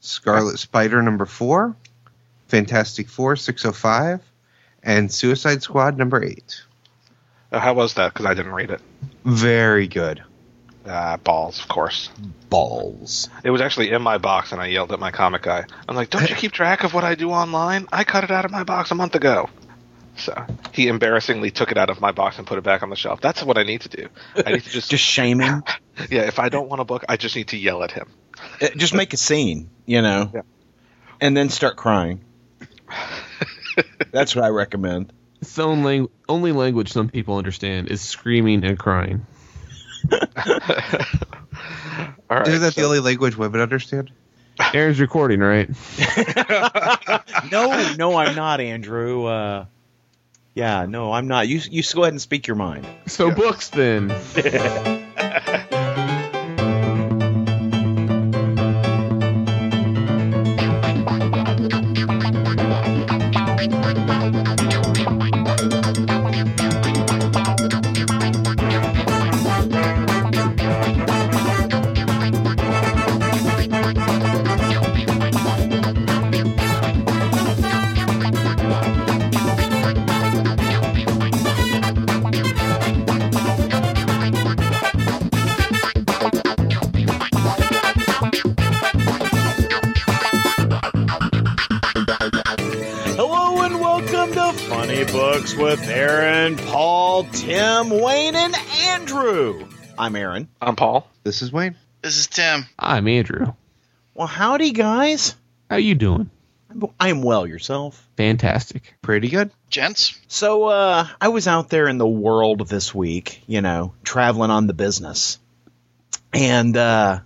Scarlet Spider number four, Fantastic Four 605, and Suicide Squad number eight. Uh, how was that? Because I didn't read it. Very good. Uh, balls, of course. Balls. It was actually in my box, and I yelled at my comic guy. I'm like, "Don't you keep track of what I do online? I cut it out of my box a month ago." So he embarrassingly took it out of my box and put it back on the shelf. That's what I need to do. I need to just, Just shame him. yeah. If I don't want a book, I just need to yell at him. Uh, Just make a scene, you know, Yeah. and then start crying. That's what I recommend. It's the only, only language some people understand is screaming and crying. All right. Isn't that the only language women understand? Aaron's recording, right? No, no, I'm not, Andrew. Uh, yeah, no, I'm not. You, you go ahead and speak your mind. So books then. I'm Aaron. I'm Paul. This is Wayne. This is Tim. I'm Andrew. Well, howdy, guys. How you doing? I am well. Yourself? Fantastic. Pretty good. Gents. So, uh, I was out there in the world this week, you know, traveling on the business. And, uh,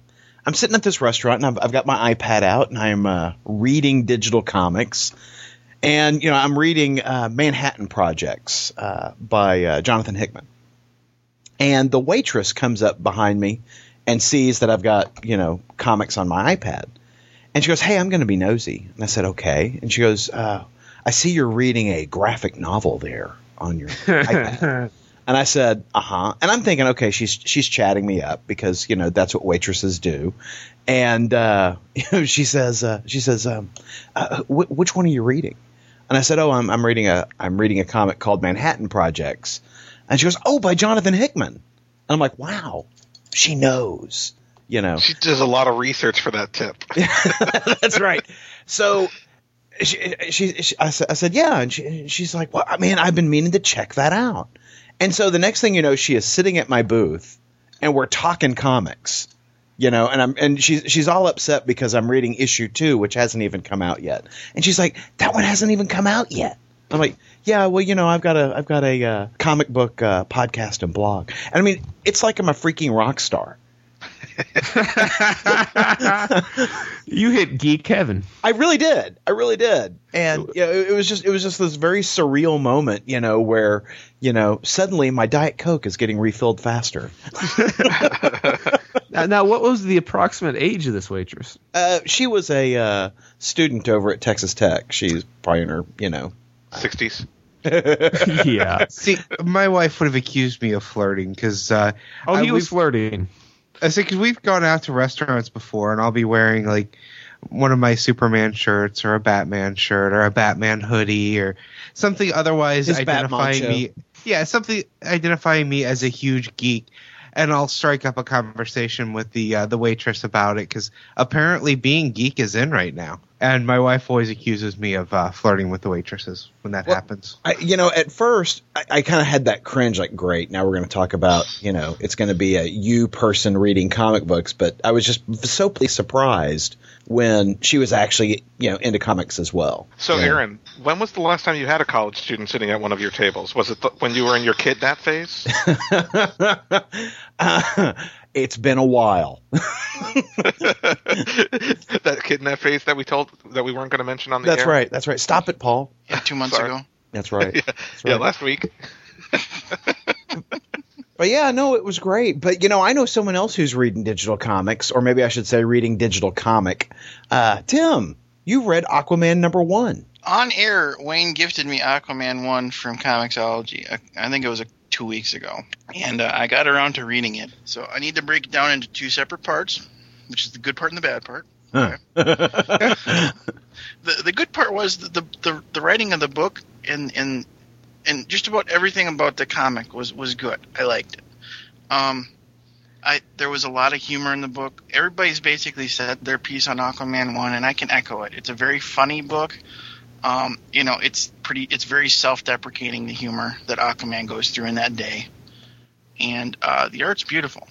I'm sitting at this restaurant and I've, I've got my iPad out and I'm, uh, reading digital comics. And, you know, I'm reading, uh, Manhattan Projects, uh, by, uh, Jonathan Hickman. And the waitress comes up behind me and sees that I've got, you know, comics on my iPad. And she goes, Hey, I'm going to be nosy. And I said, Okay. And she goes, uh, I see you're reading a graphic novel there on your iPad. And I said, uh huh. And I'm thinking, okay, she's she's chatting me up because you know that's what waitresses do. And uh, you know, she says, uh, she says, um, uh, wh- which one are you reading? And I said, oh, I'm I'm reading a I'm reading a comic called Manhattan Projects. And she goes, oh, by Jonathan Hickman. And I'm like, wow, she knows. You know, She does a lot of research for that tip. that's right. So she, she, she I, said, I said, yeah. And she, she's like, well, man, I've been meaning to check that out. And so the next thing you know, she is sitting at my booth and we're talking comics, you know, and I'm, and she's, she's all upset because I'm reading issue two, which hasn't even come out yet. And she's like, that one hasn't even come out yet. I'm like, yeah, well, you know, I've got a, I've got a uh, comic book uh, podcast and blog. And I mean, it's like I'm a freaking rock star. You hit geek heaven. I really did. I really did. And you know, it, it was just it was just this very surreal moment, you know, where you know suddenly my diet coke is getting refilled faster. Now, now, what was the approximate age of this waitress? Uh, she was a uh, student over at Texas Tech. She's probably in her, you know. 60s. yeah. See, my wife would have accused me of flirting because uh, Oh, I- he was flirting. I say because we've gone out to restaurants before, and I'll be wearing like one of my Superman shirts or a Batman shirt or a Batman hoodie or something otherwise His identifying me. Yeah, something identifying me as a huge geek, and I'll strike up a conversation with the uh, the waitress about it because apparently being geek is in right now. And my wife always accuses me of uh, flirting with the waitresses when that Well, happens. I, you know, at first I, I kind of had that cringe, like, great, now we're going to talk about, you know, it's going to be a you person reading comic books. But I was just so pleased surprised when she was actually, you know, into comics as well. So, Yeah. Aaron, when was the last time you had a college student sitting at one of your tables? Was it th- when you were in your kidnap phase? Uh, it's been a while. that kid in that face that we told that we weren't going to mention on the air. That's air? right. That's right. Stop it, Paul. Yeah, two months Sorry. ago. That's right. yeah, That's yeah, last week. But yeah, no, it was great. But you know, I know someone else who's reading digital comics, or maybe I should say reading digital comic. Uh, Tim, you read Aquaman number one. On air, Wayne gifted me Aquaman 1 from Comixology. I, I think it was a, two weeks ago. And uh, I got around to reading it. So I need to break it down into two separate parts, which is the good part and the bad part. the the good part was the the, the, the writing of the book and and and just about everything about the comic was was good. I liked it. Um, I there was a lot of humor in the book. Everybody's basically said their piece on Aquaman one, and I can echo it. It's a very funny book. Um, you know, it's pretty. It's very self-deprecating the humor that Aquaman goes through in that day, and uh, the art's beautiful.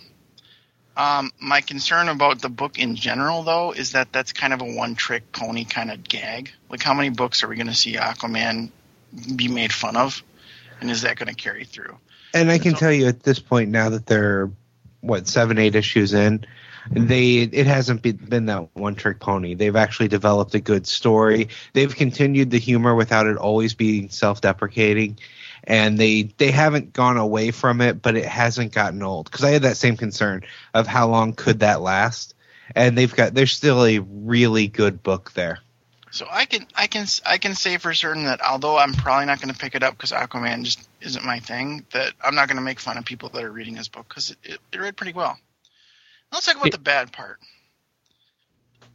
Um, my concern about the book in general, though, is that that's kind of a one-trick pony kind of gag. Like, how many books are we going to see Aquaman be made fun of, and is that going to carry through? And I can So- tell you at this point now that they're what seven, eight issues in, they it hasn't been, been that one trick pony. They've actually developed a good story. They've continued the humor without it always being self deprecating. And they they haven't gone away from it, but it hasn't gotten old. Because I had that same concern of how long could that last, and they've got there's still a really good book there. So I can I can I can say for certain that although I'm probably not going to pick it up because Aquaman just isn't my thing, that I'm not going to make fun of people that are reading this book because it, it, it read pretty well. Let's talk about the bad part.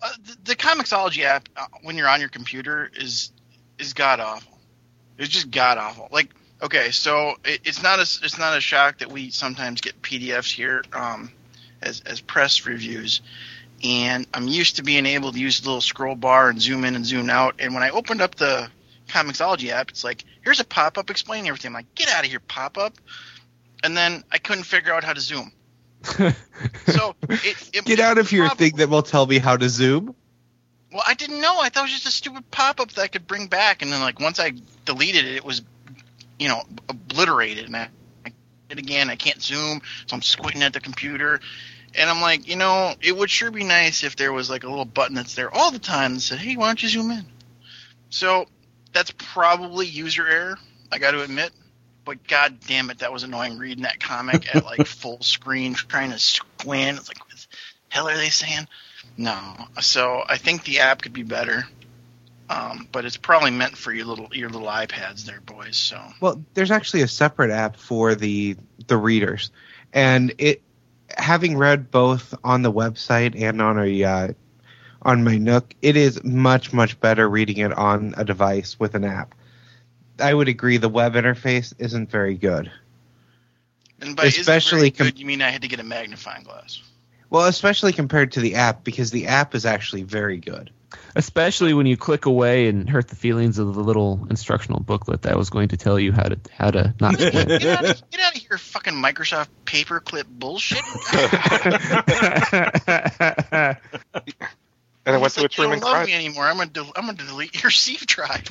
Uh, the, the Comixology app uh, when you're on your computer is is god awful. It's just god awful. Like okay, so it, it's not a it's not a shock that we sometimes get PDFs here um, as as press reviews and I'm used to being able to use the little scroll bar and zoom in and zoom out. And when I opened up the Comixology app, it's like, here's a pop up explaining everything. I'm like, get out of here, pop up. And then I couldn't figure out how to zoom. So it, it Get out of your prob- thing that will tell me how to zoom. Well, I didn't know. I thought it was just a stupid pop up that I could bring back. And then, like, once I deleted it, it was, you know, obliterated. And I, I did it again. I can't zoom, so I'm squinting at the computer. And I'm like, you know, it would sure be nice if there was like a little button that's there all the time that said, hey, why don't you zoom in? So that's probably user error, I got to admit. But god damn it, that was annoying reading that comic at like full screen, trying to squint. It's like, what the hell are they saying? No. So I think the app could be better. Um, but it's probably meant for your little your little iPads there, boys. So Well, there's actually a separate app for the the readers, and it having read both on the website and on a uh, on my Nook, it is much much better reading it on a device with an app. I would agree the web interface isn't very good. and by Especially especially com- good, you mean I had to get a magnifying glass? Well, especially compared to the app because the app is actually very good. Especially when you click away and hurt the feelings of the little instructional booklet that was going to tell you how to how to not. Get out, of, get out of here, fucking Microsoft paperclip bullshit! And I went to It's its room and don't love cried. me anymore. I'm gonna del- I'm gonna delete your C drive.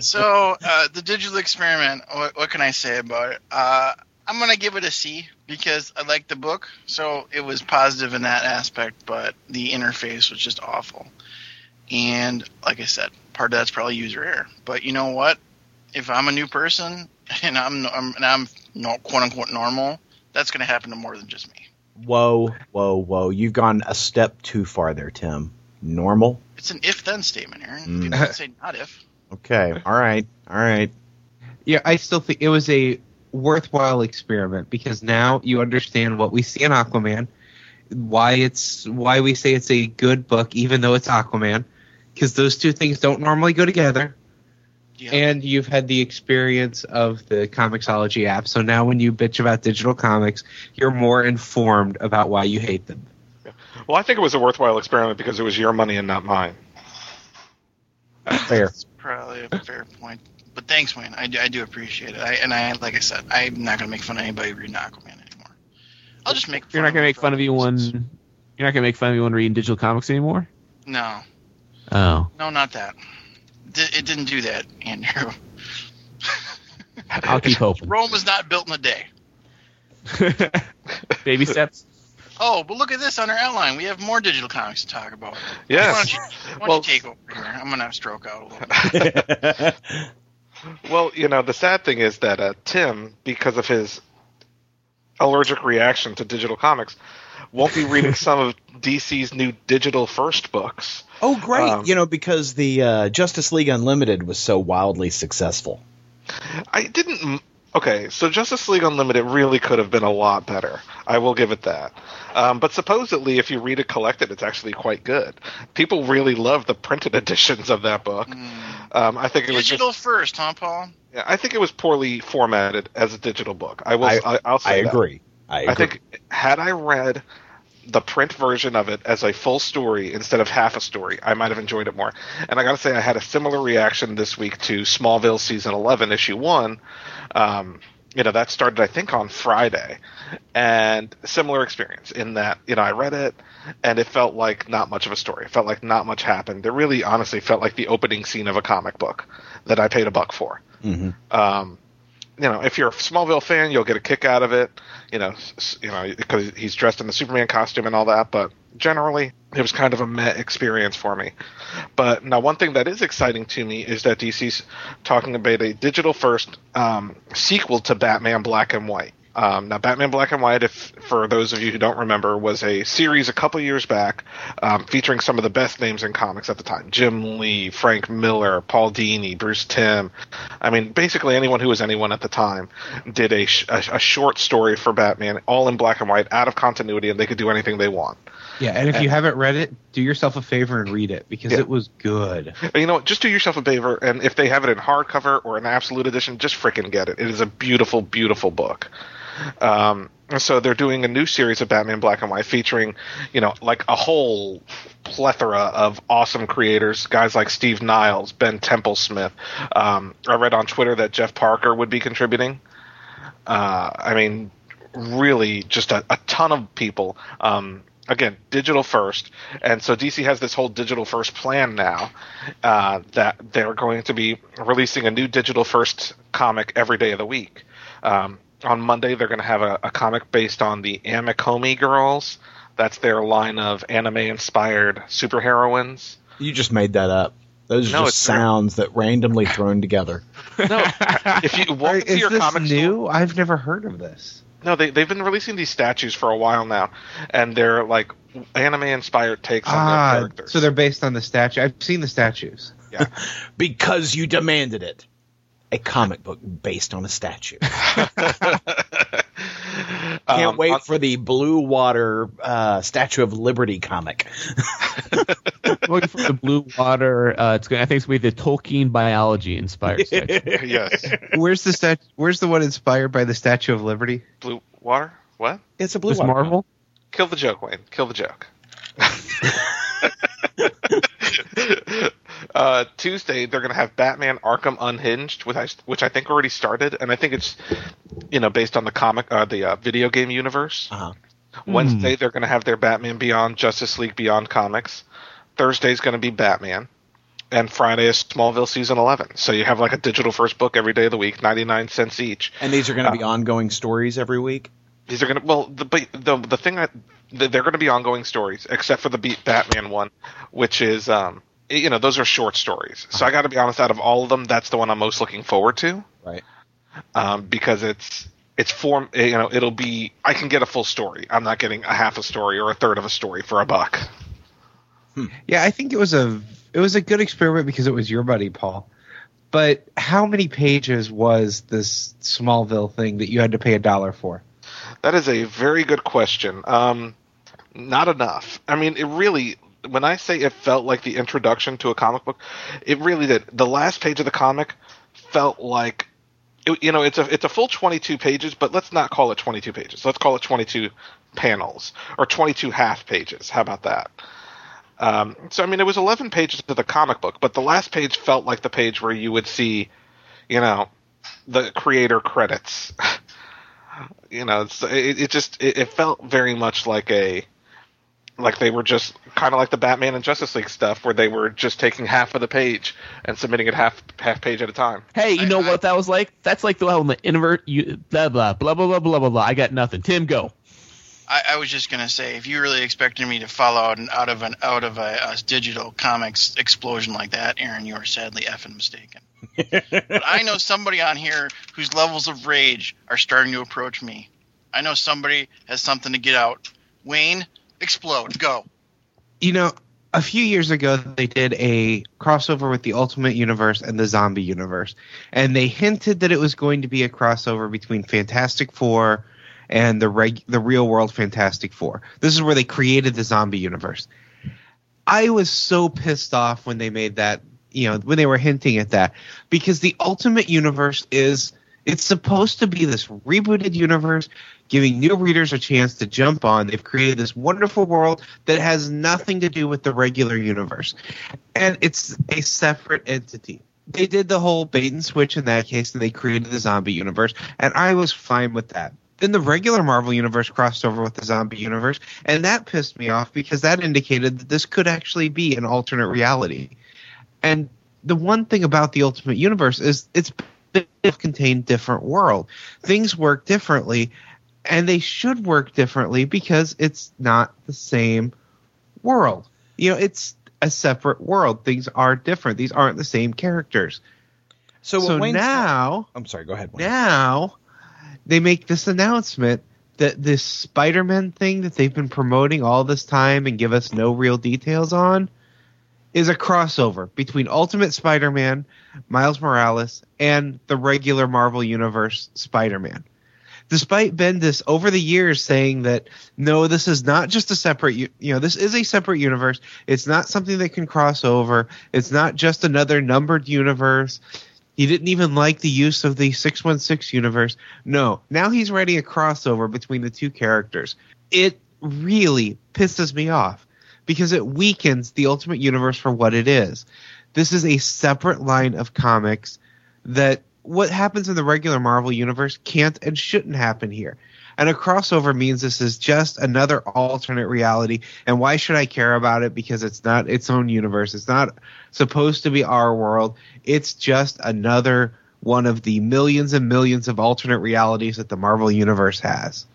so uh, the digital experiment. What, what can I say about it? Uh, I'm gonna give it a C because I like the book, so it was positive in that aspect. But the interface was just awful, and like I said, part of that's probably user error. But you know what? If I'm a new person and I'm, I'm and I'm no, quote unquote normal, that's gonna happen to more than just me. Whoa, whoa, whoa. You've gone a step too far there, Tim. Normal? It's an if then statement, Aaron. Mm. People would say not if. Okay. All right. All right. Yeah, I still think it was a worthwhile experiment because now you understand what we see in Aquaman, why it's why we say it's a good book even though it's Aquaman, because those two things don't normally go together. Yeah. And you've had the experience of the Comixology app, so now when you bitch about digital comics, you're more informed about why you hate them. Well, I think it was a worthwhile experiment because it was your money and not mine. Fair. That's probably a fair point. But thanks, Wayne. I do, I do appreciate it. I, and I, like I said, I'm not gonna make fun of anybody reading Aquaman anymore. I'll just make. You're not gonna make fun of other you reasons. one. You're not gonna make fun of you one reading digital comics anymore. No, Oh, no, not that. D- it didn't do that, Andrew. I'll keep hoping. Rome was not built in a day. Baby steps. Oh, but look at this on our outline. We have more digital comics to talk about. Why don't you, why don't Well- you take over here? I'm gonna stroke out a little bit. Well, you know, the sad thing is that uh, Tim, because of his allergic reaction to digital comics, won't be reading some of DC's new digital first books. oh, great. Um, you know, because the uh, Justice League Unlimited was so wildly successful. I didn't. Okay, so Justice League Unlimited really could have been a lot better. I will give it that. Um, but supposedly, if you read it collected, it's actually quite good. People really love the printed editions of that book. Um, I think it was just, Digital first, huh, Paul? yeah, I think it was poorly formatted as a digital book. I will. I- I, I, will say I that. agree. I agree. I think had I read the print version of it as a full story instead of half a story, I might have enjoyed it more. And I got to say, I had a similar reaction this week to Smallville season 11, issue one. Um, you know, that started, I think, on Friday. And similar experience in that, you know, I read it and it felt like not much of a story. It felt like not much happened. It really, honestly, felt like the opening scene of a comic book that I paid a buck for. Mhm. Um, you know, if you're a Smallville fan, you'll get a kick out of it. You know, you know, because he's dressed in the Superman costume and all that. But generally, it was kind of a meh experience for me. But now, one thing that is exciting to me is that DC's talking about a digital first um, sequel to Batman Black and White. Um, now, Batman Black and White, if for those of you who don't remember, was a series a couple years back um, featuring some of the best names in comics at the time: Jim Lee, Frank Miller, Paul Dini, Bruce Timm. I mean, basically anyone who was anyone at the time did a, sh- a, a short story for Batman, all in black and white, out of continuity, and they could do anything they want. Yeah, and if you haven't read it, do yourself a favor and read it because Yeah. it was good. You know, what, just do yourself a favor, and if they have it in hardcover or an absolute edition, just frickin' get it. It is a beautiful, beautiful book. Um, so they're doing a new series of Batman Black and White featuring, you know, like a whole plethora of awesome creators, guys like Steve Niles, Ben Templesmith. Um, I read on Twitter that Jeff Parker would be contributing. Uh, I mean, really, just a, a ton of people. Um, again, digital first, and so DC has this whole digital first plan now uh, that they're going to be releasing a new digital first comic every day of the week. Um, on Monday, they're going to have a, a comic based on the Ame-Comi girls. That's their line of anime-inspired superheroines. You just made that up. Those are No, just it's true. sounds that randomly thrown together. No, if you walk into Is your this comic store- new? I've never heard of this. No, they they've been releasing these statues for a while now, and they're like anime inspired takes on their Ah, characters. so they're based on the statue. I've seen the statues. yeah. Because you demanded it. A comic book based on a statue. Can't Um, wait for the Blue Water uh, Statue of Liberty comic. Looking for the blue water. Uh, it's going. I think it's going to be the Tolkien biology inspired section. yes, Where's the stat? Where's the one inspired by the Statue of Liberty? blue water. What? It's a Blue Was Water. Marvel? Kill the joke, Wayne. Kill the joke. Uh, Tuesday, they're going to have Batman Arkham Unhinged, which I, which I think already started, and I think it's, you know, based on the comic, uh, the uh, video game universe. Uh-huh. Wednesday, they're going to have their Batman Beyond, Justice League Beyond comics. Thursday's going to be Batman. And Friday is Smallville season 11. So you have like a digital first book every day of the week, 99 cents each. And these are going to be ongoing stories every week. These are going to well, the but the the thing that they're going to be ongoing stories, except for the Beat Batman one, which is um you know those are short stories. So I got to be honest, out of all of them, that's the one I'm most looking forward to, Right. um, because it's it's form you know it'll be I can get a full story. I'm not getting a half a story or a third of a story for a buck. Yeah, I think it was a it was a good experiment because it was your buddy Paul. But how many pages was this Smallville thing that you had to pay a dollar for? That is a very good question. Um, not enough. I mean, it really. When I say it felt like the introduction to a comic book, it really did. The last page of the comic felt like, you know, it's a it's a full 22 pages, but let's not call it 22 pages. Let's call it 22 panels or 22 half pages. How about that? Um, so I mean, it was 11 pages of the comic book, but the last page felt like the page where you would see, you know, the creator credits. you know, it, it just it, it felt very much like a like they were just kind of like the Batman and Justice League stuff, where they were just taking half of the page and submitting it half half page at a time. Hey, you I, know I, what that was like? That's like the one the invert. You, blah blah blah blah blah blah blah. I got nothing. Tim, go. I, I was just gonna say, if you really expected me to follow out, out of an out of a, a, digital comics explosion like that, Aaron, you are sadly effing mistaken. but I know somebody on here whose levels of rage are starting to approach me. I know somebody has something to get out. Wayne, explode, go. You know, a few years ago they did a crossover with the Ultimate Universe and the Zombie Universe, and they hinted that it was going to be a crossover between Fantastic Four and the reg- the real world Fantastic Four. This is where they created the Zombie Universe. I was so pissed off when they made that, you know, when they were hinting at that, because the Ultimate Universe is it's supposed to be this rebooted universe, giving new readers a chance to jump on. They've created this wonderful world that has nothing to do with the regular universe, and it's a separate entity. They did the whole bait and switch in that case, and they created the zombie universe, and I was fine with that. Then the regular Marvel universe crossed over with the zombie universe, and that pissed me off because that indicated that this could actually be an alternate reality. And the one thing about the Ultimate Universe is it's contained different world. Things work differently, and they should work differently because it's not the same world. You know, it's a separate world. Things are different. These aren't the same characters. So, So now, I'm sorry. Go ahead. Wayne. now they make this announcement that this Spider-Man thing that they've been promoting all this time and give us no real details on is a crossover between Ultimate Spider-Man, Miles Morales, and the regular Marvel Universe Spider-Man. Despite Bendis over the years saying that no, this is not just a separate, you know, this is a separate universe. It's not something that can cross over. It's not just another numbered universe. He didn't even like the use of the 616 universe. No, now he's writing a crossover between the two characters. It really pisses me off because it weakens the Ultimate Universe for what it is. This is a separate line of comics that what happens in the regular Marvel Universe can't and shouldn't happen here. And a crossover means this is just another alternate reality. And why should I care about it? Because it's not its own universe. It's not supposed to be our world. It's just another one of the millions and millions of alternate realities that the Marvel Universe has.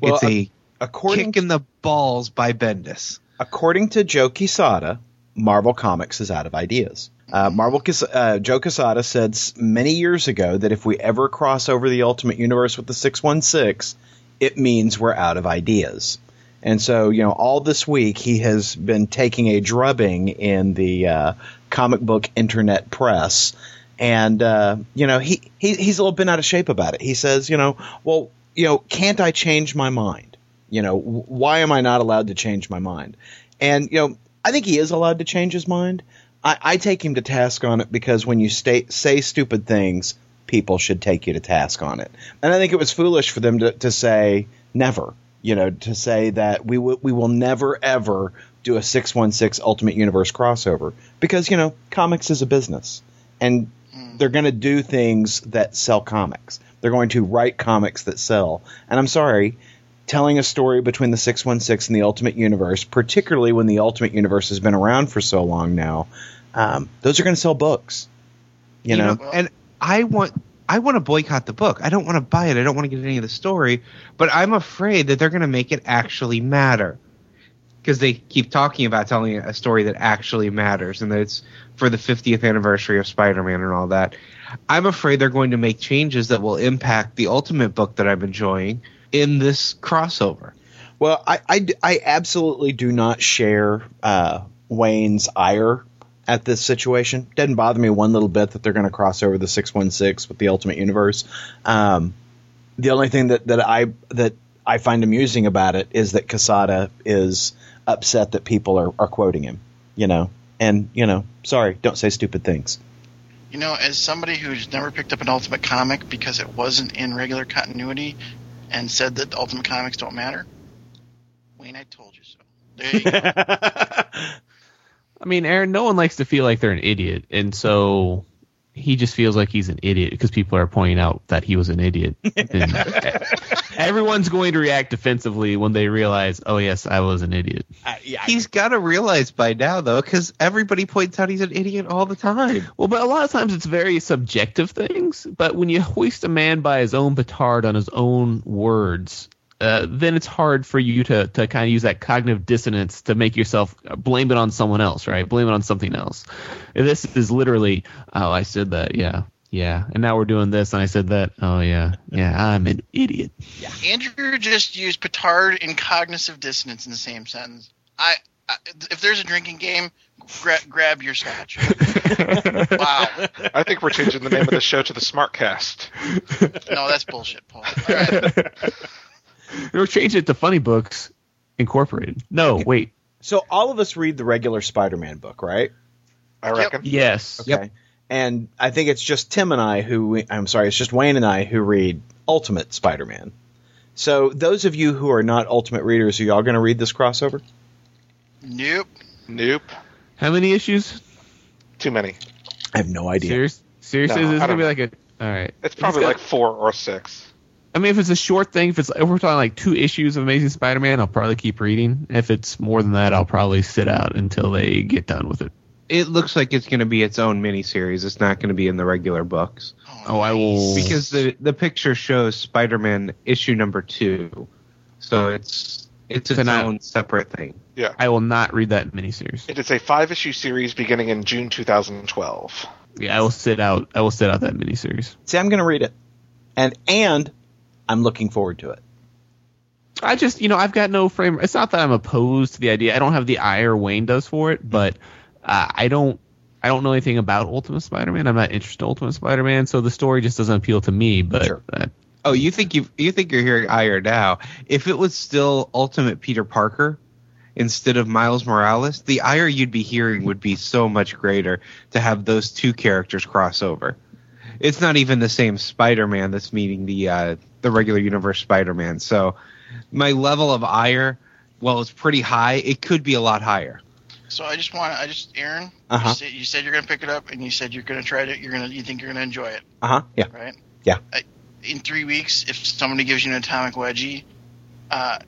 Well, it's a According kick in the balls by Bendis. According to Joe Quesada, Marvel Comics is out of ideas. Uh, Marvel uh, Joe Quesada said many years ago that if we ever cross over the Ultimate Universe with the 616, it means we're out of ideas. And so, you know, all this week he has been taking a drubbing in the uh, comic book internet press. And, uh, you know, he, he, he's a little bit out of shape about it. He says, you know, well, you know, can't I change my mind? You know, why am I not allowed to change my mind? And, you know, I think he is allowed to change his mind. I, I take him to task on it because when you stay, say stupid things, people should take you to task on it. And I think it was foolish for them to, to say never, you know, to say that we, w- we will never, ever do a 616 Ultimate Universe crossover because, you know, comics is a business. And hmm. they're going to do things that sell comics. They're going to write comics that sell. And I'm sorry, telling a story between the 616 and the Ultimate Universe, particularly when the Ultimate Universe has been around for so long now, um, those are going to sell books. You, know, and I want I want to boycott the book. I don't want to buy it. I don't want to get any of the story, but I'm afraid that they're going to make it actually matter because they keep talking about telling a story that actually matters and that it's for the 50th anniversary of Spider-Man and all that. I'm afraid they're going to make changes that will impact the ultimate book that I'm enjoying in this crossover. Well, I, I, I absolutely do not share uh, Wayne's ire at this situation. Doesn't bother me one little bit that they're going to cross over the 616 with the Ultimate Universe. Um, the only thing that, that I that I find amusing about it is that Quesada is upset that people are, are quoting him. You know, and you know, sorry, don't say stupid things. You know, as somebody who's never picked up an Ultimate comic because it wasn't in regular continuity and said that Ultimate comics don't matter, Wayne, I told you so. There you go. I mean, Aaron, no one likes to feel like they're an idiot, and so he just feels like he's an idiot because people are pointing out that he was an idiot. And everyone's going to react defensively when they realize, oh yes, I was an idiot. Uh, yeah, He's got to realize by now, though, because everybody points out he's an idiot all the time. Well, but a lot of times it's very subjective things. But when you hoist a man by his own petard on his own words, uh, then it's hard for you to, to kind of use that cognitive dissonance to make yourself blame it on someone else, right? Blame it on something else. This is literally, oh, I said that, yeah, yeah, and now we're doing this, and I said that, oh yeah, yeah, I'm an idiot. Andrew just used petard and cognitive dissonance in the same sentence. I uh, if there's a drinking game, gra- grab your scotch. wow. I think we're changing the name of the show to the Smartcast. No, that's bullshit, Paul. All right. or change it to Funny Books Incorporated. No, wait. So all of us read the regular Spider-Man book, right? I reckon. Yes. Okay. And I think it's just Tim and I who I'm sorry, it's just Wayne and I who read Ultimate Spider-Man. So those of you who are not Ultimate readers, are y'all going to read this crossover? Nope. Nope. How many issues? Too many. I have no idea. Serious? Seriously, No, is this gonna be like a? All right. It's probably got- like four or six. I mean, if it's a short thing, if it's if we're talking like two issues of Amazing Spider-Man, I'll probably keep reading. If it's more than that, I'll probably sit out until they get done with it. It looks like it's going to be its own miniseries. It's not going to be in the regular books Oh, I will. because the the picture shows Spider-Man issue number two, so it's it's its Then own separate thing. Yeah. I will not read that miniseries. It is a five issue series beginning in June 2012. Yeah, I will sit out. I will sit out that miniseries. See, I'm going to read it, and and I'm looking forward to it. I just, you know, I've got no frame. It's not that I'm opposed to the idea. I don't have the ire Wayne does for it, but uh, I don't. I don't know anything about Ultimate Spider-Man. I'm not interested in Ultimate Spider-Man, so the story just doesn't appeal to me. But Sure. uh, Oh, you think you you think you're hearing Ire now? If it was still Ultimate Peter Parker instead of Miles Morales, the ire you'd be hearing would be so much greater to have those two characters cross over. It's not even the same Spider-Man that's meeting the uh, the regular universe Spider-Man. So my level of ire, well, it's pretty high. It could be a lot higher. So I just want, I just, Aaron, Uh-huh. you, said, you said you're gonna pick it up, and you said you're gonna try it. You're gonna, you think you're gonna enjoy it, Uh huh. Yeah. right? Yeah. I, in three weeks, if somebody gives you an atomic wedgie, uh,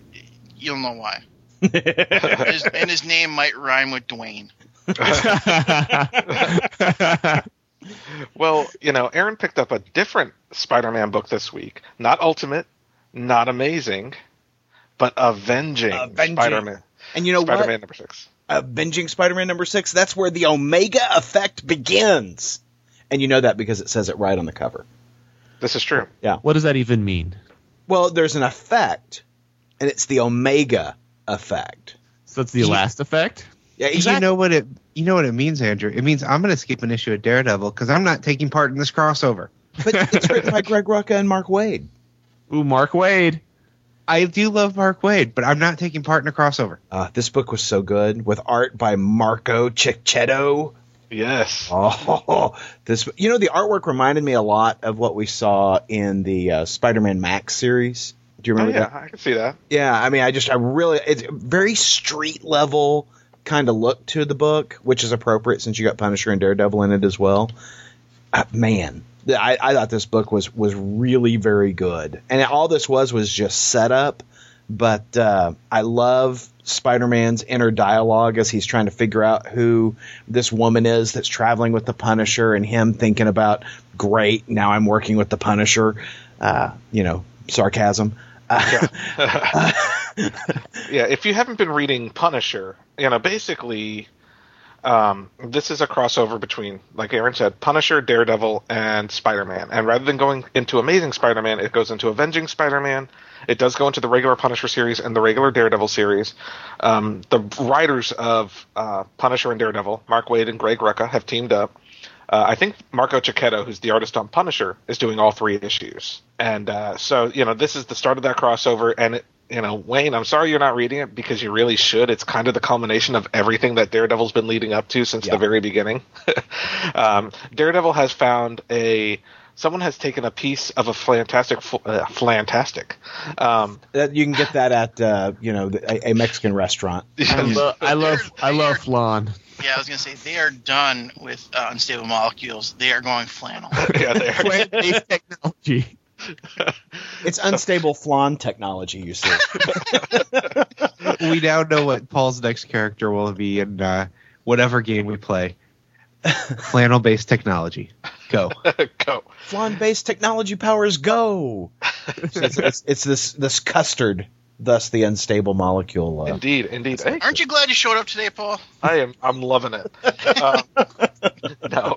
you'll know why. his, and his name might rhyme with Dwayne. Well, you know, Aaron picked up a different Spider Man book this week. Not Ultimate, not Amazing, but Avenging, Avenging. Spider Man. And you know Spider what? Man number six. Uh, Avenging Spider-Man number six. That's where the Omega effect begins, and you know that because it says it right on the cover. This is true. Yeah. What does that even mean? Well, there's an effect, and it's the Omega effect. So that's the Ye- last effect. Yeah, You know what it you know what it means, Andrew? It means I'm going to skip an issue of Daredevil because I'm not taking part in this crossover. but it's written by Greg Rucka and Mark Waid. Ooh, Mark Waid. I do love Mark Waid, but I'm not taking part in a crossover. Uh, this book was so good with art by Marco Checchetto. Yes. Oh, this you know the artwork reminded me a lot of what we saw in the uh, Spider-Man Max series. Do you Oh, remember yeah, that? I can see that. Yeah, I mean, I just I really it's very street level kind of look to the book, which is appropriate since you got Punisher and Daredevil in it as well. Uh, man, I, I thought this book was was really very good, and all this was was just setup. But uh, I love Spider-Man's inner dialogue as he's trying to figure out who this woman is that's traveling with the Punisher, and him thinking about, great, now I'm working with the Punisher. Uh, you know, sarcasm. Uh, Yeah, if you haven't been reading Punisher, you know, basically, um, this is a crossover between, like Aaron said, Punisher, Daredevil, and Spider Man. And rather than going into Amazing Spider Man, it goes into Avenging Spider Man. It does go into the regular Punisher series and the regular Daredevil series. Um, the writers of uh, Punisher and Daredevil, Mark Waid and Greg Rucka, have teamed up. Uh, I think Marco Checchetto, who's the artist on Punisher, is doing all three issues. And uh, so, you know, this is the start of that crossover. And, it, you know, Wayne, I'm sorry you're not reading it because you really should. It's kind of the culmination of everything that Daredevil's been leading up to since Yeah. the very beginning. um, Daredevil has found a. Someone has taken a piece of a fantastic, uh, fantastic. Um, you can get that at uh, you know a, a Mexican restaurant. I, lo- I love. I love flan. Yeah, I was gonna say they are done with uh, unstable molecules. They are going flannel. yeah, they are. Plant-based technology. It's unstable flan technology. You see, we now know what Paul's next character will be in uh, whatever game we play. Flannel based technology. Go. Go. flan based technology powers go. It's, it's, it's this this custard, thus the unstable molecule. Uh, Indeed, indeed. Hey, Aren't you glad you showed up today, Paul? I am. I'm loving it. Um, no.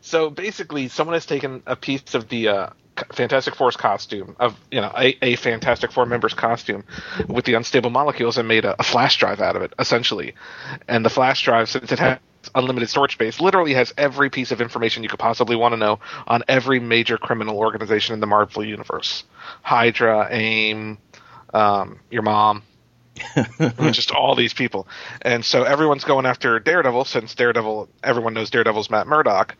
so basically, someone has taken a piece of the uh, Fantastic Four's costume of you know a, a Fantastic Four member's costume with the unstable molecules and made a, a flash drive out of it essentially. And the flash drive, since it has unlimited storage space, literally has every piece of information you could possibly want to know on every major criminal organization in the Marvel universe: Hydra, AIM, um, your mom. just all these people, and so everyone's going after Daredevil since Daredevil. Everyone knows Daredevil's Matt Murdock,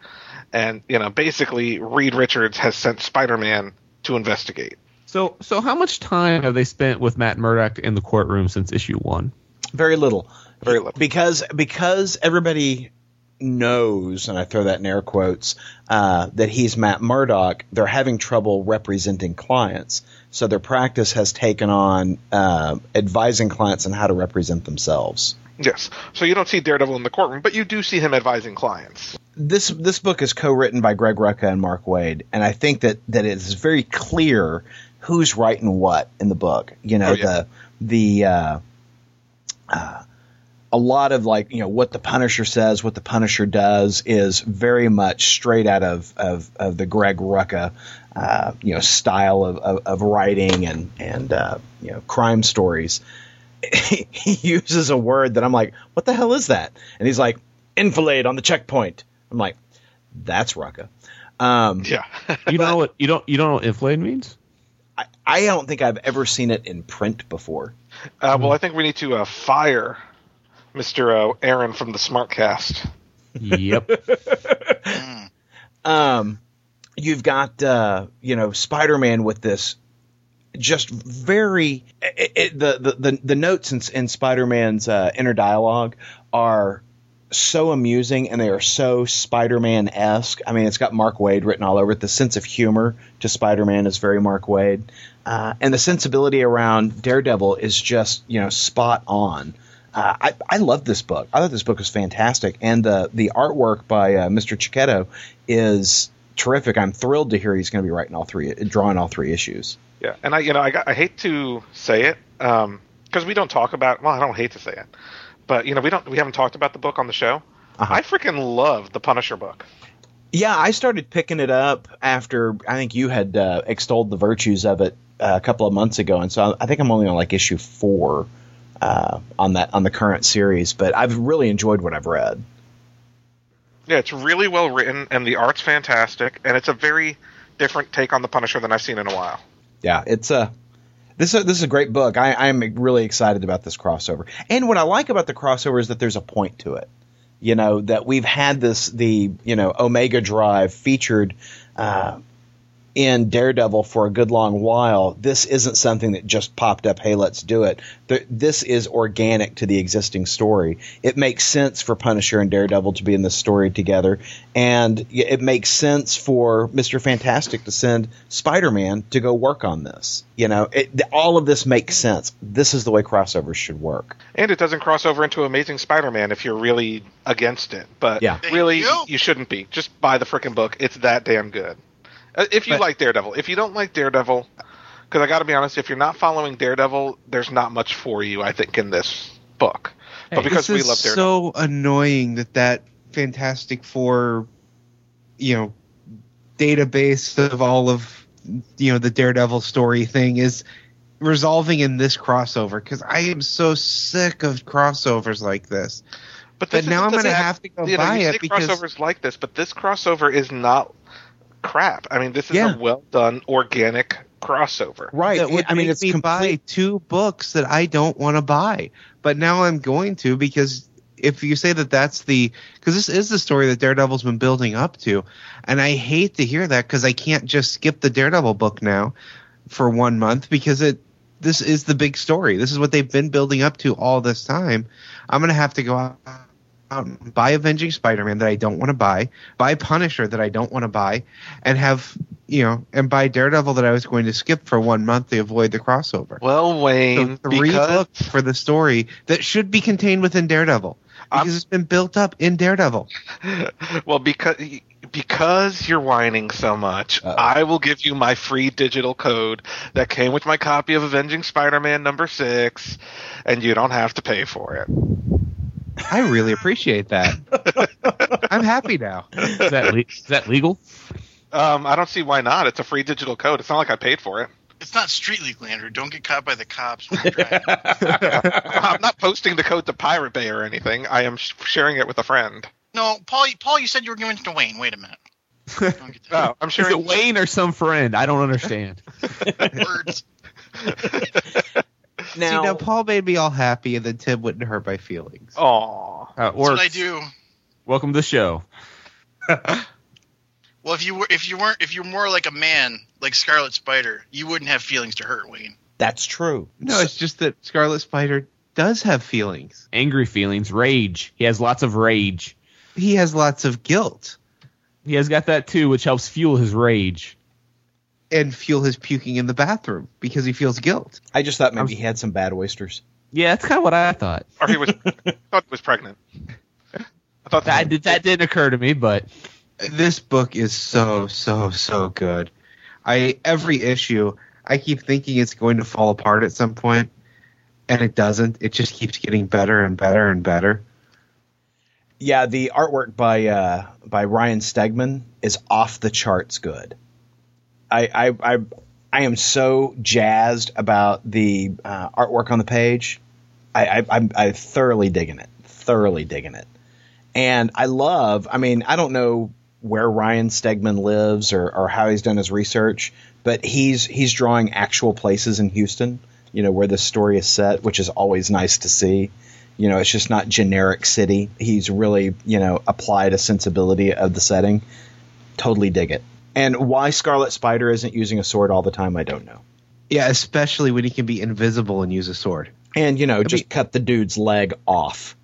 and you know basically Reed Richards has sent Spider-Man to investigate. So, so how much time have they spent with Matt Murdock in the courtroom since issue one? Very little. Very little. because because everybody knows, and I throw that in air quotes, uh, that he's Matt Murdock. They're having trouble representing clients, so their practice has taken on uh, advising clients on how to represent themselves. Yes, so you don't see Daredevil in the courtroom, but you do see him advising clients. This this book is co-written by Greg Rucka and Mark Waid, and I think that that it is very clear who's writing what in the book. You know Oh, yeah. the the uh, uh, a lot of like you know what the Punisher says, what the Punisher does is very much straight out of of, of the Greg Rucka uh, you know style of, of, of writing and and uh, you know crime stories. he uses a word that I'm like, what the hell is that? And he's like, enfilade on the checkpoint. I'm like, that's Rucka. Um, Yeah, You know what you don't you don't know what inflate means? I, I don't think I've ever seen it in print before. uh, well, I think we need to uh, fire Mister uh, Aaron from the Smartcast. Yep. Mm. um, you've got uh, you know Spider-Man with this just very it, it, the, the the the notes in, in Spider-Man's uh, inner dialogue are so amusing and they are so Spider-Man esque. I mean, it's got Mark Waid written all over it. The sense of humor to Spider-Man is very Mark Waid, uh, and the sensibility around Daredevil is just you know spot on. Uh, I, I love this book. I thought this book was fantastic, and the the artwork by uh, Mr. Checchetto is terrific. I'm thrilled to hear he's going to be writing all three, drawing all three issues. Yeah, and I, you know, I, got, I hate to say it because we don't talk about. Well, I don't hate to say it, but you know, we don't. We haven't talked about the book on the show. Uh-huh. I freaking love the Punisher book. Yeah, I started picking it up after I think you had uh, extolled the virtues of it uh, a couple of months ago, and so I think I'm only on like issue four uh, on that on the current series. But I've really enjoyed what I've read. Yeah, it's really well written, and the art's fantastic, and it's a very different take on the Punisher than I've seen in a while. Yeah, it's a this is this is a great book. I, I'm really excited about this crossover, and what I like about the crossover is that there's a point to it. You know that we've had this the you know Omega Drive featured uh, in Daredevil for a good long while. This isn't something that just popped up. Hey, let's do it. Th- This is organic to the existing story. It makes sense for Punisher and Daredevil to be in this story together, and it makes sense for Mister Fantastic to send Spider Man to go work on this. You know, it, all of this makes sense. This is the way crossovers should work. And it doesn't cross over into Amazing Spider-Man if you're really against it. But Yeah. Really, you. you shouldn't be. Just buy the freaking book. It's that damn good. Uh, If you But- like Daredevil, if you don't like Daredevil, because I got to be honest, if you're not following Daredevil, there's not much for you. I think in this book, but because we love Daredevil, so annoying that that Fantastic Four, you know, database of all of you know the Daredevil story thing is resolving in this crossover because I am so sick of crossovers like this. but, but now I'm gonna have to go know, buy you it because- crossovers like this, but this crossover is not crap. I mean, this is Yeah. a well done organic crossover. Right. would I mean, it's me buy two books that I don't want to buy, but now I'm going to because if you say that that's the because this is the story that Daredevil's been building up to, and I hate to hear that because I can't just skip the Daredevil book now for one month because it this is the big story. This is what they've been building up to all this time. I'm gonna have to go out and buy Avenging Spider-Man that I don't want to buy, buy Punisher that I don't want to buy, and have you know, and buy Daredevil that I was going to skip for one month to avoid the crossover. Well, So Wayne, three because books for the story that should be contained within Daredevil because I'm- it's been built up in Daredevil. well because because you're whining so much, Uh-oh. I will give you my free digital code that came with my copy of Avenging Spider-Man number six, and you don't have to pay for it. I really appreciate that. I'm happy now. Is that le- is that legal? Um, I don't see why not. It's a free digital code. It's not like I paid for it. It's not street legal, Andrew. Don't get caught by the cops. when you're driving. I'm not posting the code to Pirate Bay or anything. I am sh- sharing it with a friend. no, Paul. Paul, you said you were giving it to Wayne. Wait a minute. Don't get that. Oh, I'm Is sharing. it Wayne or some friend? I don't understand. Words. See, now Paul made me all happy, and then Tim wouldn't hurt my feelings. Aw. How That's what I do. Welcome to the show. Well, if you were, if you weren't, if you're more like a man, like Scarlet Spider, you wouldn't have feelings to hurt Wayne. That's true. No, it's just that Scarlet Spider does have feelings. Angry feelings, rage. He has lots of rage. He has lots of guilt He has got that too, which helps fuel his rage. And fuel his puking in the bathroom because he feels guilt. I just thought maybe he had some bad oysters. Yeah, that's kind of what I thought. Or he was thought he was pregnant. I thought That did, that didn't occur to me, but This book is so so so good. I every issue I keep thinking it's going to fall apart at some point, and it doesn't. It just keeps getting better and better and better. Yeah, the artwork by uh, by Ryan Stegman is off the charts good. I I I, am so jazzed about the uh, artwork on the page. I, I thoroughly digging it. Thoroughly digging it. And I love. I mean, I don't know where Ryan Stegman lives or, or how he's done his research, but he's he's drawing actual places in Houston. You know where this story is set, which is always nice to see. You know, it's just not generic city. He's really, you know, applied a sensibility of the setting. Totally dig it. And why Scarlet Spider isn't using a sword all the time, I don't know. Yeah, especially when he can be invisible and use a sword. And you know, just mean- cut the dude's leg off.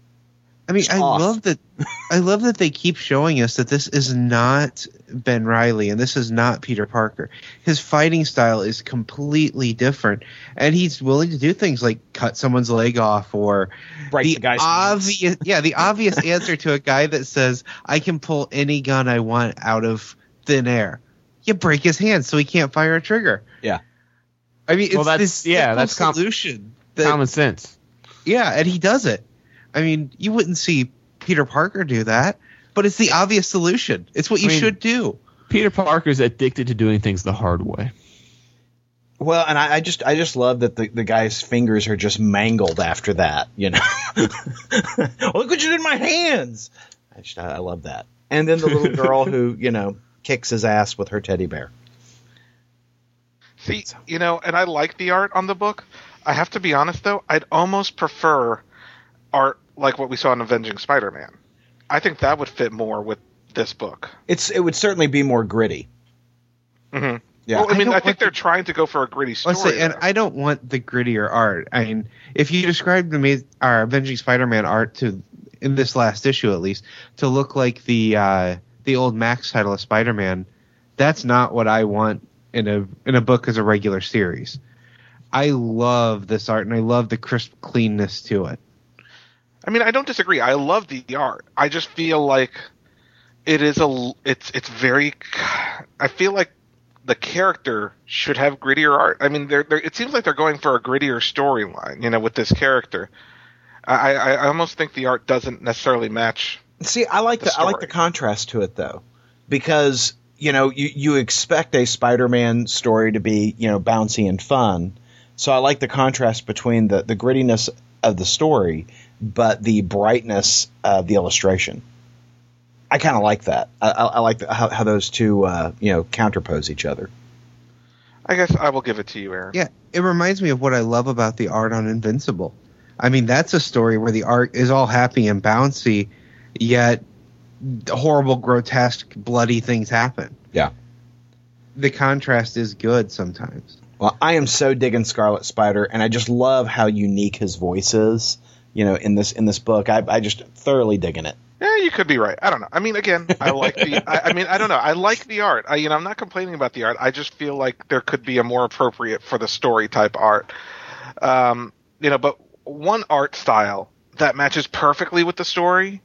I mean, I off. love that. I love that they keep showing us that this is not Ben Reilly and this is not Peter Parker. His fighting style is completely different, and he's willing to do things like cut someone's leg off or Break the the obvious. Yeah, the obvious answer to a guy that says, "I can pull any gun I want out of thin air." You break his hand so he can't fire a trigger. Yeah. I mean, it's Well, that's- this yeah, simple that's com- solution. that- common sense. yeah, and he does it. I mean, you wouldn't see Peter Parker do that, but it's the obvious solution. It's what you I mean- should do. Peter Parker's addicted to doing things the hard way. Well, and I, I just I just love that the, the guy's fingers are just mangled after that. You know, look what you did in my hands. I just I love that. And then the little girl who you know kicks his ass with her teddy bear. See, you know, and I like the art on the book. I have to be honest though, I'd almost prefer art like what we saw in Avenging Spider-Man. I think that would fit more with this book. It's it would certainly be more gritty. hmm Yeah. well, I I mean, don't I, think they're to- trying to go for a gritty story. Let's say, and. I don't want the grittier art. I mean, if you described the ma- our Avenging Spider-Man art to in this last issue at least to look like the uh, the old Max title of Spider-Man, that's not what I want in a in a book as a regular series. I love this art and I love the crisp cleanness to it. I mean, I don't disagree. I love the art. I just feel like it is a. It's it's very. I feel like the character should have grittier art. I mean, they're, they're it seems like they're going for a grittier storyline. You know, with this character, I, I I almost think the art doesn't necessarily match. See, I like The the, I like the contrast to it though, because you know you you expect a Spider-Man story to be you know bouncy and fun, so I like the contrast between the the grittiness of the story, but the brightness of the illustration. I kind of like that. I, I, I like the, how, how those two uh, you know counterpose each other. I guess I will give it to you, Aaron. Yeah, it reminds me of what I love about the art on Invincible. I mean, that's a story where the art is all happy and bouncy, yet horrible, grotesque, bloody things happen. Yeah. The contrast is good sometimes. Well, I am so digging Scarlet Spider, and I just love how unique his voice is. You know, in this in this book, I, I just thoroughly digging it. Yeah, you could be right. I don't know. I mean, again, I like the. I, I mean, I don't know. I like the art. I, you know, I'm not complaining about the art. I just feel like there could be a more appropriate for the story type art. Um, you know, but one art style that matches perfectly with the story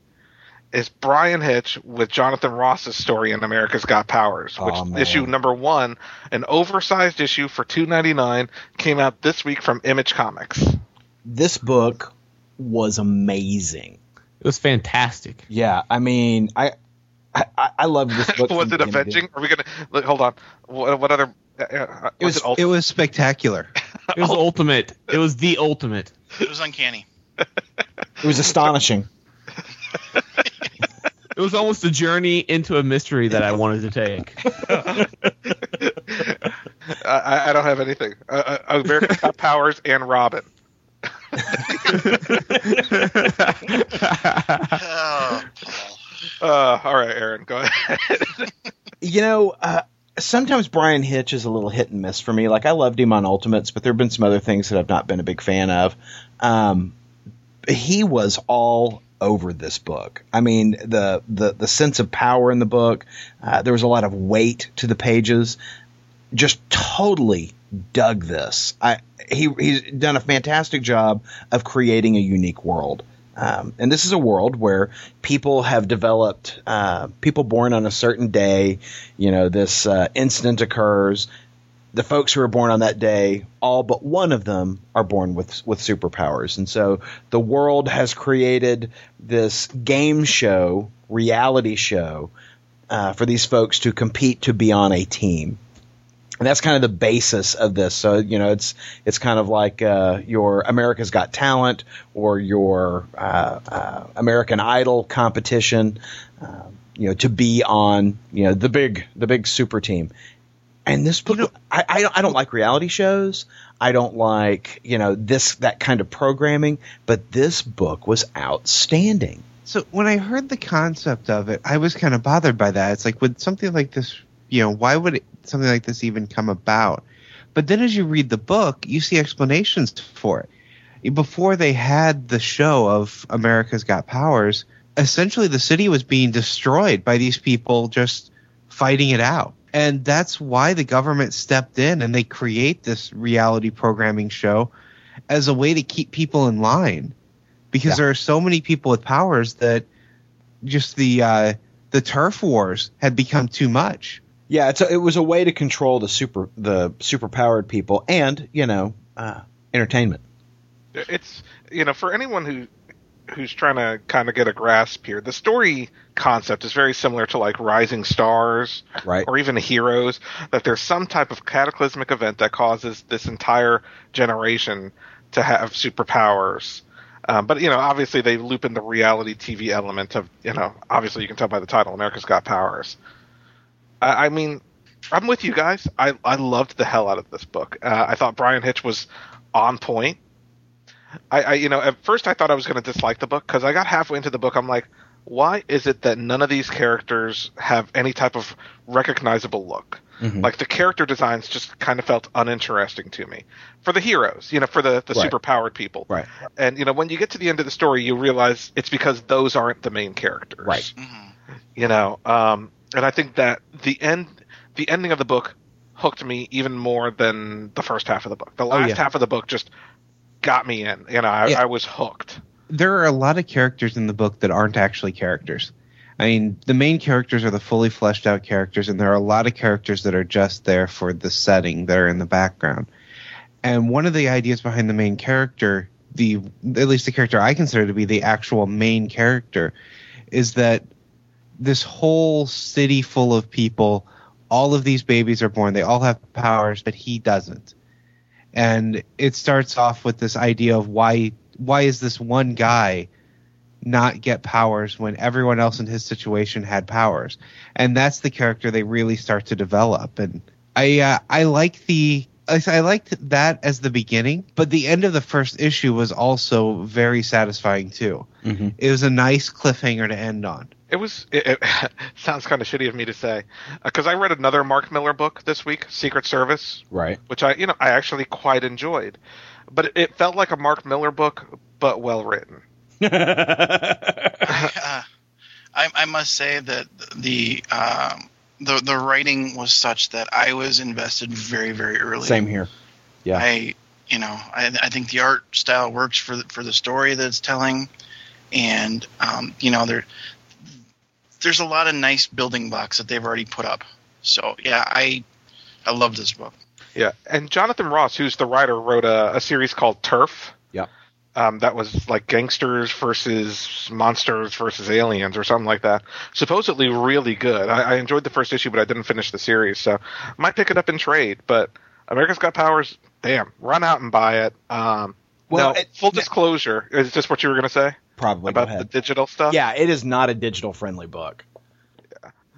is Bryan Hitch with Jonathan Ross's story in America's Got Powers, which Aw, man. issue number one, an oversized issue for two ninety nine, came out this week from Image Comics. This book was amazing. It was fantastic. Yeah, I mean, I, I, I loved this book. was from it avenging? Are we gonna look, hold on? What, what other? Uh, uh, It was it ult- it was spectacular. It was ultimate. It was the ultimate. It was uncanny. It was astonishing. It was almost a journey into a mystery that I wanted to take. I, I don't have anything. Uh, uh, America's Powers and Robin. Uh, all right, Aaron, go ahead. You know, uh, sometimes Bryan Hitch is a little hit and miss for me. Like I loved him on Ultimates, but there have been some other things that I've not been a big fan of. Um, he was all over this book. I mean, the the the sense of power in the book. Uh, there was a lot of weight to the pages. Just totally dug this. I he he's done a fantastic job of creating a unique world. Um, and this is a world where people have developed, uh, people born on a certain day, you know, this uh, incident occurs. The folks who are born on that day, all but one of them are born with with superpowers, and so the world has created this game show, reality show, uh, for these folks to compete to be on a team and that's kind of the basis of this. So you know, it's it's kind of like uh, your America's Got Talent or your uh, uh, American Idol competition. Uh, you know, to be on you know the big the big super team. And this book, I, I don't- I don't like reality shows. I don't like you know this that kind of programming. But this book was outstanding. So when I heard the concept of it, I was kind of bothered by that. It's like, would something like this, you know, why would it, something like this even come about? But then as you read the book, you see explanations for it. Before they had the show of America's Got Powers, essentially the city was being destroyed by these people just fighting it out. And that's why the government stepped in and they create this reality programming show as a way to keep people in line because Yeah. there are so many people with powers that just the uh, the turf wars had become too much. Yeah, it's a, it was a way to control the super the superpowered people and you know uh, entertainment. it's you know for anyone who who's trying to kind of get a grasp here. The story concept is very similar to like rising stars Right. or even heroes that there's some type of cataclysmic event that causes this entire generation to have superpowers. Um, but you know obviously they loop in the reality tv element of you know obviously you can tell by the title america's got powers. I, I mean i'm with you guys. I, I loved the hell out of this book. Uh, i thought bryan hitch was on point I, I you know at first I thought I was going to dislike the book because I got halfway into the book I'm like why is it that none of these characters have any type of recognizable look Mhm. like the character designs just kind of felt uninteresting to me for the heroes you know for the the Right. superpowered people Right. and you know when you get to the end of the story you realize it's because those aren't the main characters Right. Mhm. you know um and i think that the end the ending of the book hooked me even more than the first half of the book the last yeah. half of the book just got me in you know I, Yeah. I was hooked There are a lot of characters in the book that aren't actually characters. I mean, the main characters are the fully fleshed out characters, and there are a lot of characters that are just there for the setting that are in the background. And one of the ideas behind the main character, the at least the character I consider to be the actual main character, is that this whole city full of people, all of these babies are born, they all have powers, but he doesn't. And it starts off with this idea of why why is this one guy not get powers when everyone else in his situation had powers? And that's the character they really start to develop. And I uh, I like the I I liked that as the beginning, but the end of the first issue was also very satisfying too. Mm-hmm. It was a nice cliffhanger to end on. It was. It, it sounds kind of shitty of me to say, because I read another Mark Millar book this week, Secret Service, Right. which I, you know, I actually quite enjoyed. But it, it felt like a Mark Millar book, but well written. uh, I, I must say that the um, the the writing was such that I was invested very very early. Same here. Yeah. I you know I, I think the art style works for the, for the story that it's telling, and um, you know there there's a lot of nice building blocks that they've already put up. So yeah, I I love this book. Yeah, and Jonathan Ross, who's the writer, wrote a, a series called Turf. Yeah. Um, that was like gangsters versus monsters versus aliens or something like that. Supposedly really good. I, I enjoyed the first issue, but I didn't finish the series, so I might pick it up in trade. But America's Got Powers, damn, run out and buy it. Um, Well, now, it- full disclosure, is this what you were going to say Probably about the digital stuff? Yeah, it is not a digital friendly book.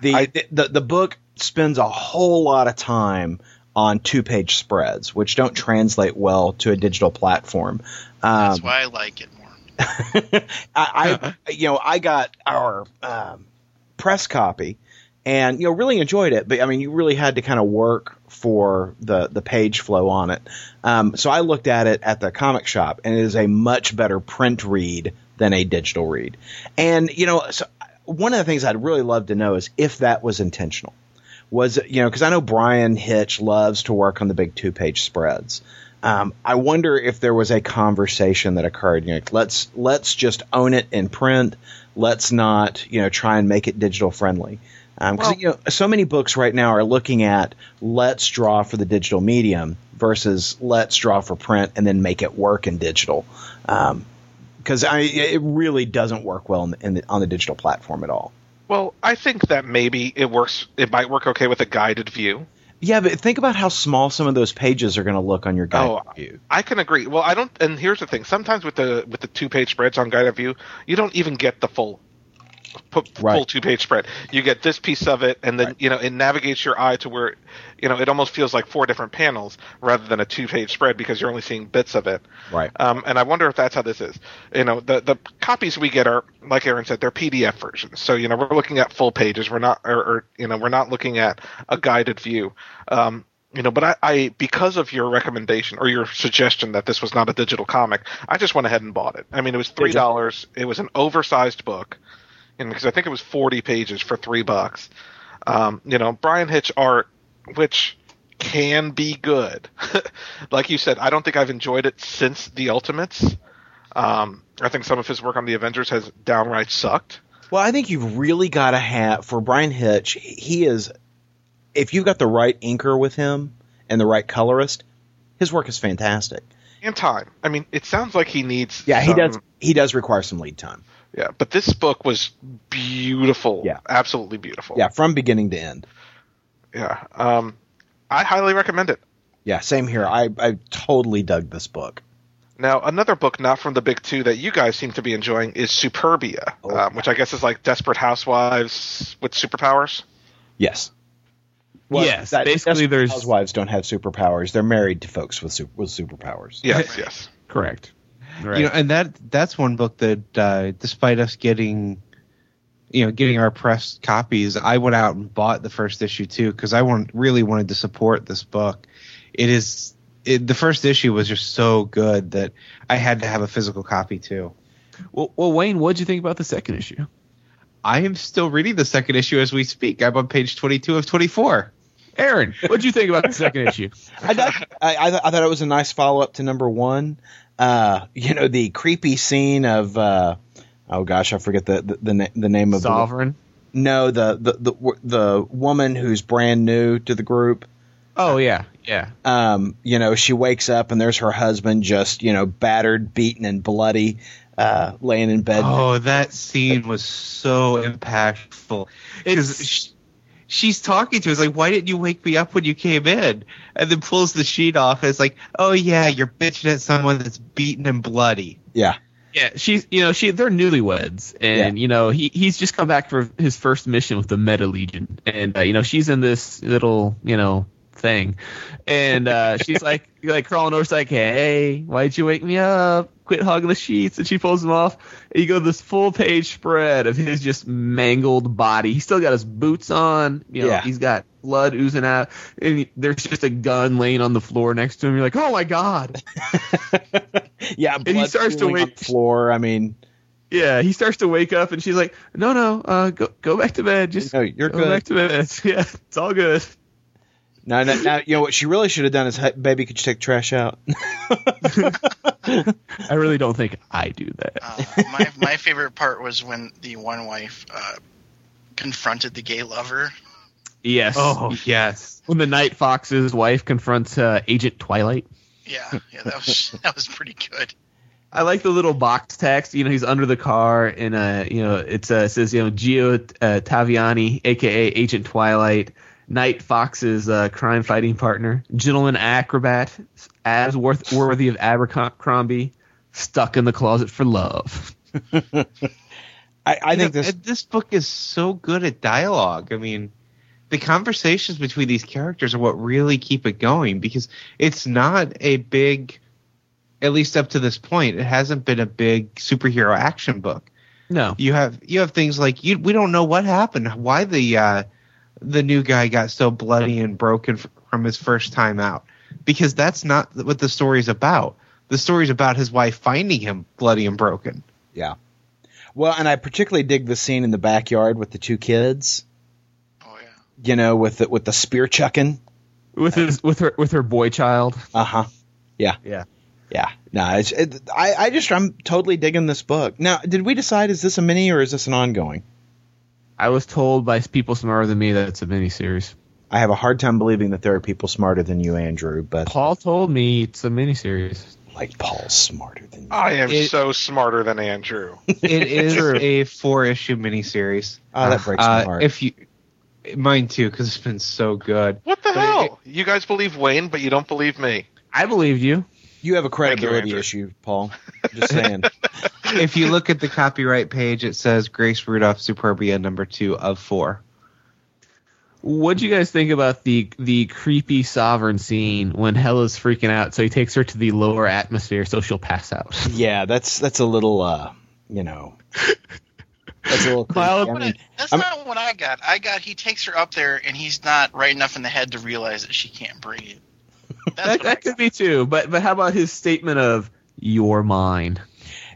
The, I- the, the the book spends a whole lot of time on two page spreads, which don't translate well to a digital platform. That's Um, why I like it more. I, I you know I got our um, press copy and you know really enjoyed it but I mean you really had to kind of work for the the page flow on it um, so I looked at it at the comic shop and it is a much better print read than a digital read and you know so one of the things I'd really love to know is if that was intentional was you know because I know Bryan Hitch loves to work on the big two page spreads um, I wonder if there was a conversation that occurred. You know, let's let's just own it in print. Let's not you know try and make it digital friendly. Because Well- you know, so many books right now are looking at let's draw for the digital medium versus let's draw for print and then make it work in digital. Because I it really doesn't work well in the, in the, on the digital platform at all. Well, I think that maybe it works. It might work okay with a guided view. Yeah, but think about how small some of those pages are going to look on your guide Oh, view. I can agree. Well, I don't. And here's the thing: sometimes with the with the two page spreads on Guided View, you don't even get the full Right. full two page spread. You get this piece of it, and then Right. you know it navigates your eye to where you know it almost feels like four different panels rather than a two page spread because you're only seeing bits of it. Right. Um, and I wonder if that's how this is. You know, the the copies we get are like Aaron said, they're PDF versions. So you know, we're looking at full pages. We're not, or, or you know, we're not looking at a guided view. Um, you know, but I, I, because of your recommendation or your suggestion that this was not a digital comic, I just went ahead and bought it. I mean, it was three dollars. It was an oversized book, and because I think it was forty pages for three bucks. Um, you know, Bryan Hitch art, which can be good. like you said, I don't think I've enjoyed it since the Ultimates. Um, I think some of his work on the Avengers has downright sucked. Well, I think you've really got to have for Bryan Hitch. He is, if you've got the right inker with him and the right colorist, his work is fantastic. And time. I mean, it sounds like he needs. Yeah, he does. He does require some lead time. Yeah, but this book was beautiful. Yeah. absolutely beautiful. Yeah, from beginning to end. yeah. Um, I highly recommend it. Yeah, same here. I I totally dug this book. Now, another book not from the big two that you guys seem to be enjoying is Superbia, Oh. um, which I guess is like Desperate Housewives with superpowers. Yes. Yes, that- basically Desperate there's- housewives don't have superpowers. They're married to folks with super, with superpowers. Yes, yes. Correct. Right. You know, and that that's one book that, uh, despite us getting, you know, getting our pressed copies, I went out and bought the first issue too because I want really wanted to support this book. It is it, the first issue was just so good that I had to have a physical copy too. well, well, Wayne, what'd you think about the second issue? I am still reading the second issue as we speak. I'm on page 22 of 24. Aaron, what'd you think about the second issue? I, thought, I, I, I thought it was a nice follow up to number one. Uh, you know, the creepy scene of uh, oh gosh, I forget the the, the, na- the name of Sovereign. the no the, the the the woman who's brand new to the group. Oh yeah, yeah. Um, you know, she wakes up and there's her husband just you know battered, beaten, and bloody, uh, laying in bed. Oh, that scene was so impactful. It is. She's talking to us like, "Why didn't you wake me up when you came in?" And then pulls the sheet off. And it's like, "Oh yeah, you're bitching at someone that's beaten and bloody." Yeah, Yeah, she's you know she they're newlyweds, and you know he he's just come back for his first mission with the Meta Legion, and uh, you know she's in this little you know thing, and uh, she's like like crawling over, she's like, hey, why'd you wake me up? Quit hogging the sheets, and she pulls him off. And you go this full page spread of his just mangled body. He's still got his boots on, you know, Yeah. he's got blood oozing out, and there's just a gun laying on the floor next to him. You're like, oh my god. yeah. and he starts to wake- the floor. I mean, Yeah, he starts to wake up, and she's like, "No, no, uh, go go back to bed. Just No, you're go good." back to bed. Yeah, it's all good." Now, now, now, you know what she really should have done is, hey, baby, could you take trash out? I really don't think I do that. Uh, my my favorite part was when the one wife uh, confronted the gay lover. Yes. Oh yes. When the Night Fox's wife confronts uh, Agent Twilight. Yeah, yeah, that was that was pretty good. I like the little box text. You know, he's under the car, and uh, you know, it uh, says, you know, Gio uh, Taviani, aka Agent Twilight, Night Fox's uh, crime fighting partner, gentleman acrobat, as worth worthy of Abercrombie, stuck in the closet for love. I, I think know, this. this book is so good at dialogue. I mean, the conversations between these characters are what really keep it going because it's not a big, at least up to this point, it hasn't been a big superhero action book. No, You have you have things like you we don't know what happened, why the uh, the new guy got so bloody and broken from his first time out, because that's not what the story's about. The story's about his wife finding him bloody and broken. Yeah. Well, and I particularly dig the scene in the backyard with the two kids. Oh yeah. You know, with the, with the spear chucking. with his with her with her boy child. Uh huh. Yeah. Yeah. Yeah. No, it's, it, I I just I'm totally digging this book. Now, did we decide is this a mini or is this an ongoing? I was told by people smarter than me that it's a miniseries. I have a hard time believing that there are people smarter than you, Andrew, but Paul told me it's a miniseries. like Paul's smarter than you. I am It- so smarter than Andrew. It is a four issue miniseries. Oh, that breaks my Uh, heart. If you, mine too, because it's been so good. What the But hell? you guys believe Wayne, but you don't believe me. I believed you. You have a credibility Andrew. issue, Paul. Just saying. if you look at the copyright page, it says Grace Randolph Superbia number two of four. What'd you guys think about the the creepy sovereign scene when Hella's freaking out? So he takes her to the lower atmosphere so she'll pass out. yeah, that's that's a little uh, you know. That's a little creepy. Well, I mean, That's I'm- not what I got. I got he takes her up there and he's not right enough in the head to realize that she can't breathe. That's that that could be too. But but how about his statement of "You're mine"?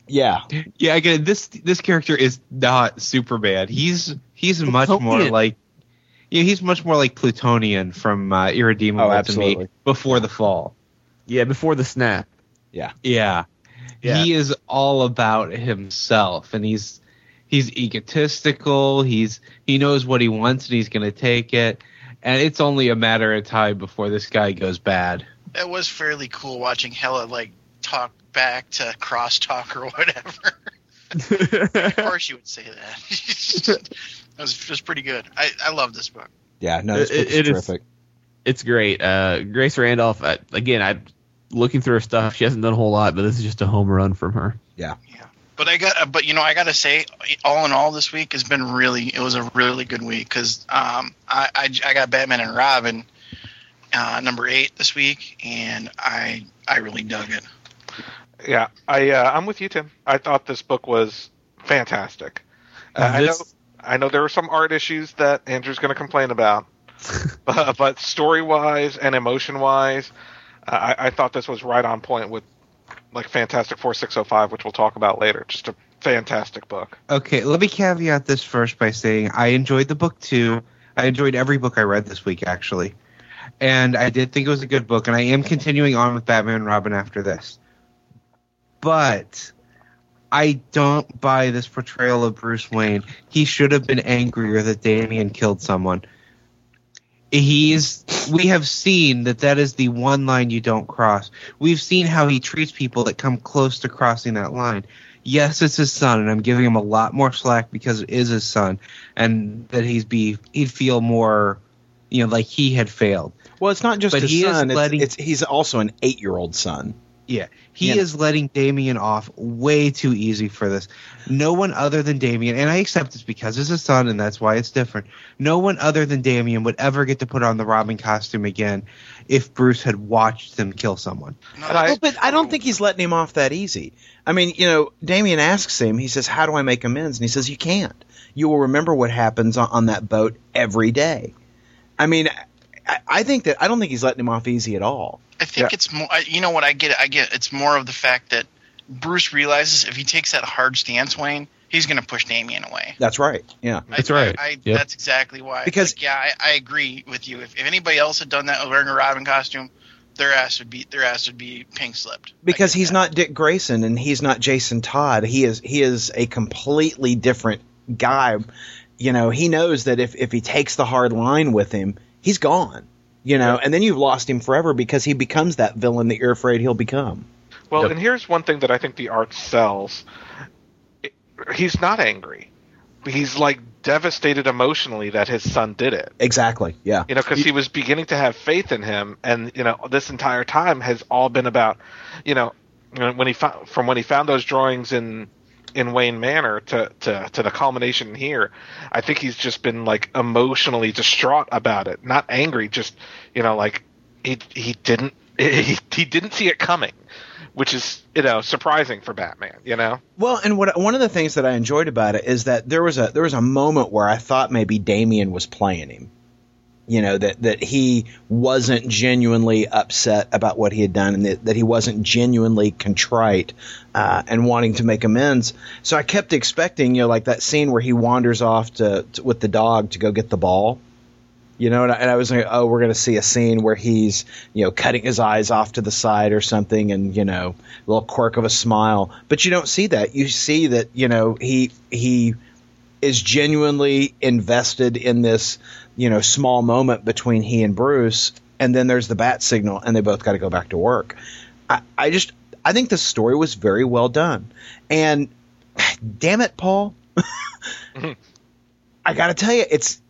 yeah, Yeah, again, this this character is not super bad. He's he's much more Plutonian. like, yeah, he's much more like Plutonian from uh, Irredeemable Oh, to me before the fall. Yeah, before the snap. yeah. Yeah. Yeah. He is all about himself and he's he's egotistical, he's he knows what he wants and he's going to take it. And it's only a matter of time before this guy goes bad. That was fairly cool watching Hella like talk back to crosstalk or whatever. of course you would say that. that was just pretty good. I, I love this book. Yeah, no, this It- book is it is- terrific. it's great. Uh, Grace Randolph. Uh, again, I'm looking through her stuff. She hasn't done a whole lot, but this is just a home run from her. But I got, but you know, I got to say, all in all, this week has been really. It was a really good week because um, I, I I got Batman and Robin uh, number eight this week, and I I really dug it. Yeah, I uh, I'm with you, Tim. I thought this book was fantastic. Uh, I know I know there are some art issues that Andrew's going to complain about, but, but story wise and emotion wise, uh, I, I thought this was right on point with like Fantastic Four six oh five, which we'll talk about later. Just a fantastic book. Okay, let me caveat this first by saying I enjoyed the book too. I enjoyed every book I read this week actually. And I did think it was a good book and I am continuing on with Batman and Robin after this. But I don't buy this portrayal of Bruce Wayne. He should have been angrier that Damian killed someone. He's we have seen that that is the one line you don't cross. We've seen how he treats people that come close to crossing that line yes, it's his son, and I'm giving him a lot more slack because it is his son, and that he's be he'd feel more, you know, like he had failed. Well, it's not just But his son. It's, letting- it's he's also an eight-year-old son. Yeah, he Yeah. is letting Damian off way too easy for this. No one other than Damian, and I accept this because it's his son, and that's why it's different. No one other than Damian would ever get to put on the Robin costume again if Bruce had watched him kill someone. No, I- Well, but I don't think he's letting him off that easy. I mean, you know, Damian asks him. He says, "How do I make amends?" And he says, "You can't. You will remember what happens on, on that boat every day." I mean, I, I think that I don't think he's letting him off easy at all. I think Yeah. it's more. You know what I get? I get it's more of the fact that Bruce realizes if he takes that hard stance, Wayne, he's going to push Damian away. That's right. Yeah. That's I, right. I, I, Yep. That's exactly why. Because- Like, yeah, I, I agree with you. If, if anybody else had done that wearing a Robin costume, their ass would be their ass would be pink slipped. Because he's that. not Dick Grayson and he's not Jason Todd. He is he is a completely different guy. You know, he knows that if if he takes the hard line with him, he's gone. You know, and then you've lost him forever because he becomes that villain that you're afraid he'll become. Well, Yep. and here's one thing that I think the art sells. It- He's not angry. He's like devastated emotionally that his son did it. Exactly. Yeah. You know, because he was beginning to have faith in him, and you know, this entire time has all been about, you know, when he found from when he found those drawings in in Wayne Manor to to to the culmination here. I think he's just been like emotionally distraught about it, not angry, just you know, like he he didn't he, he didn't see it coming, which is you know surprising for Batman. You know, Well, and what one of the things that I enjoyed about it is that there was a there was a moment where I thought maybe Damian was playing him. You know that that he wasn't genuinely upset about what he had done, and that, that he wasn't genuinely contrite uh, and wanting to make amends. So I kept expecting, you know, like that scene where he wanders off to, to with the dog to go get the ball. You know, and I, and I was like, oh, we're going to see a scene where he's, you know, cutting his eyes off to the side or something, and you know, a little quirk of a smile. But you don't see that. You see that, you know, he he is genuinely invested in this, you know, small moment between he and Bruce, and then there's the bat signal, and they both got to go back to work. I, I just, I think the story was very well done, and damn it, Paul, I got to tell you, it's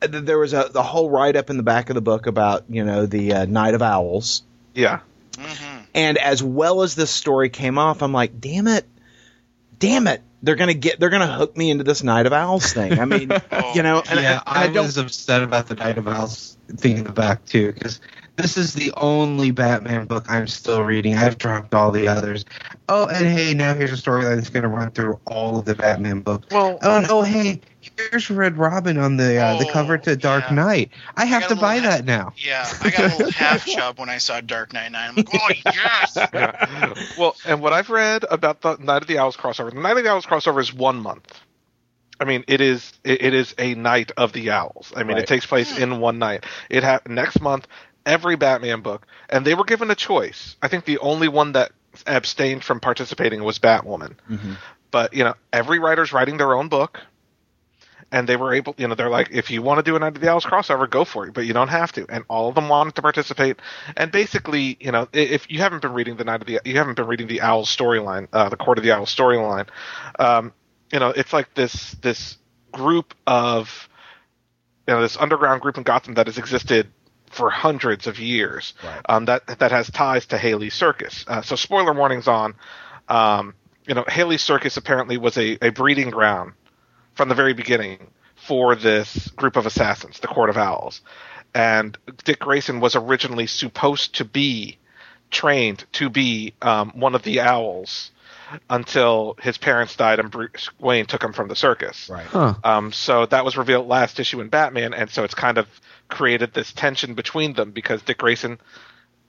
there was a the whole write up in the back of the book about you know the uh, Night of Owls, yeah. hmm and as well as this story came off, I'm like, damn it, damn it, they're gonna get they're gonna hook me into this Night of Owls thing. I mean, Oh, you know, and, yeah, and I, I, don't. was upset about the Night of Owls thing in the back too, because this is the only Batman book I'm still reading. I've dropped all the others. Oh, and hey, now here's a storyline that's going to run through all of the Batman books. Well, Oh, and oh, hey, here's Red Robin on the uh, the Oh, cover to Dark yeah. Knight. I have got to buy little that now. Yeah, I got a little half chub when I saw Dark Knight Nine. I'm like, oh yes. yeah. Well, and what I've read about the Night of the Owls crossover, the Night of the Owls crossover is one month. I mean, it is it, it is a night of the owls. I mean, Right. it takes place in one night. It ha- next month every Batman book, and they were given a choice. I think the only one that abstained from participating was Batwoman. Mhm. But you know, every writer's writing their own book, and they were able. You know, they're like, if you want to do a Night of the Owls crossover, go for it, but you don't have to. And all of them wanted to participate. And basically, you know, if you haven't been reading the Night of the, you haven't been reading the Owls storyline, uh, the Court of the Owls storyline. Um, you know, it's like this this group of, you know, this underground group in Gotham that has existed for hundreds of years. Right. Um, that that has ties to Haly Circus. Uh, so spoiler warnings on. Um, you know, Haly Circus apparently was a, a breeding ground from the very beginning for this group of assassins, the Court of Owls. And Dick Grayson was originally supposed to be trained to be um, one of the owls until his parents died and Bruce Wayne took him from the circus. Right. Huh. Um, so that was revealed last issue in Batman, and so it's kind of created this tension between them because Dick Grayson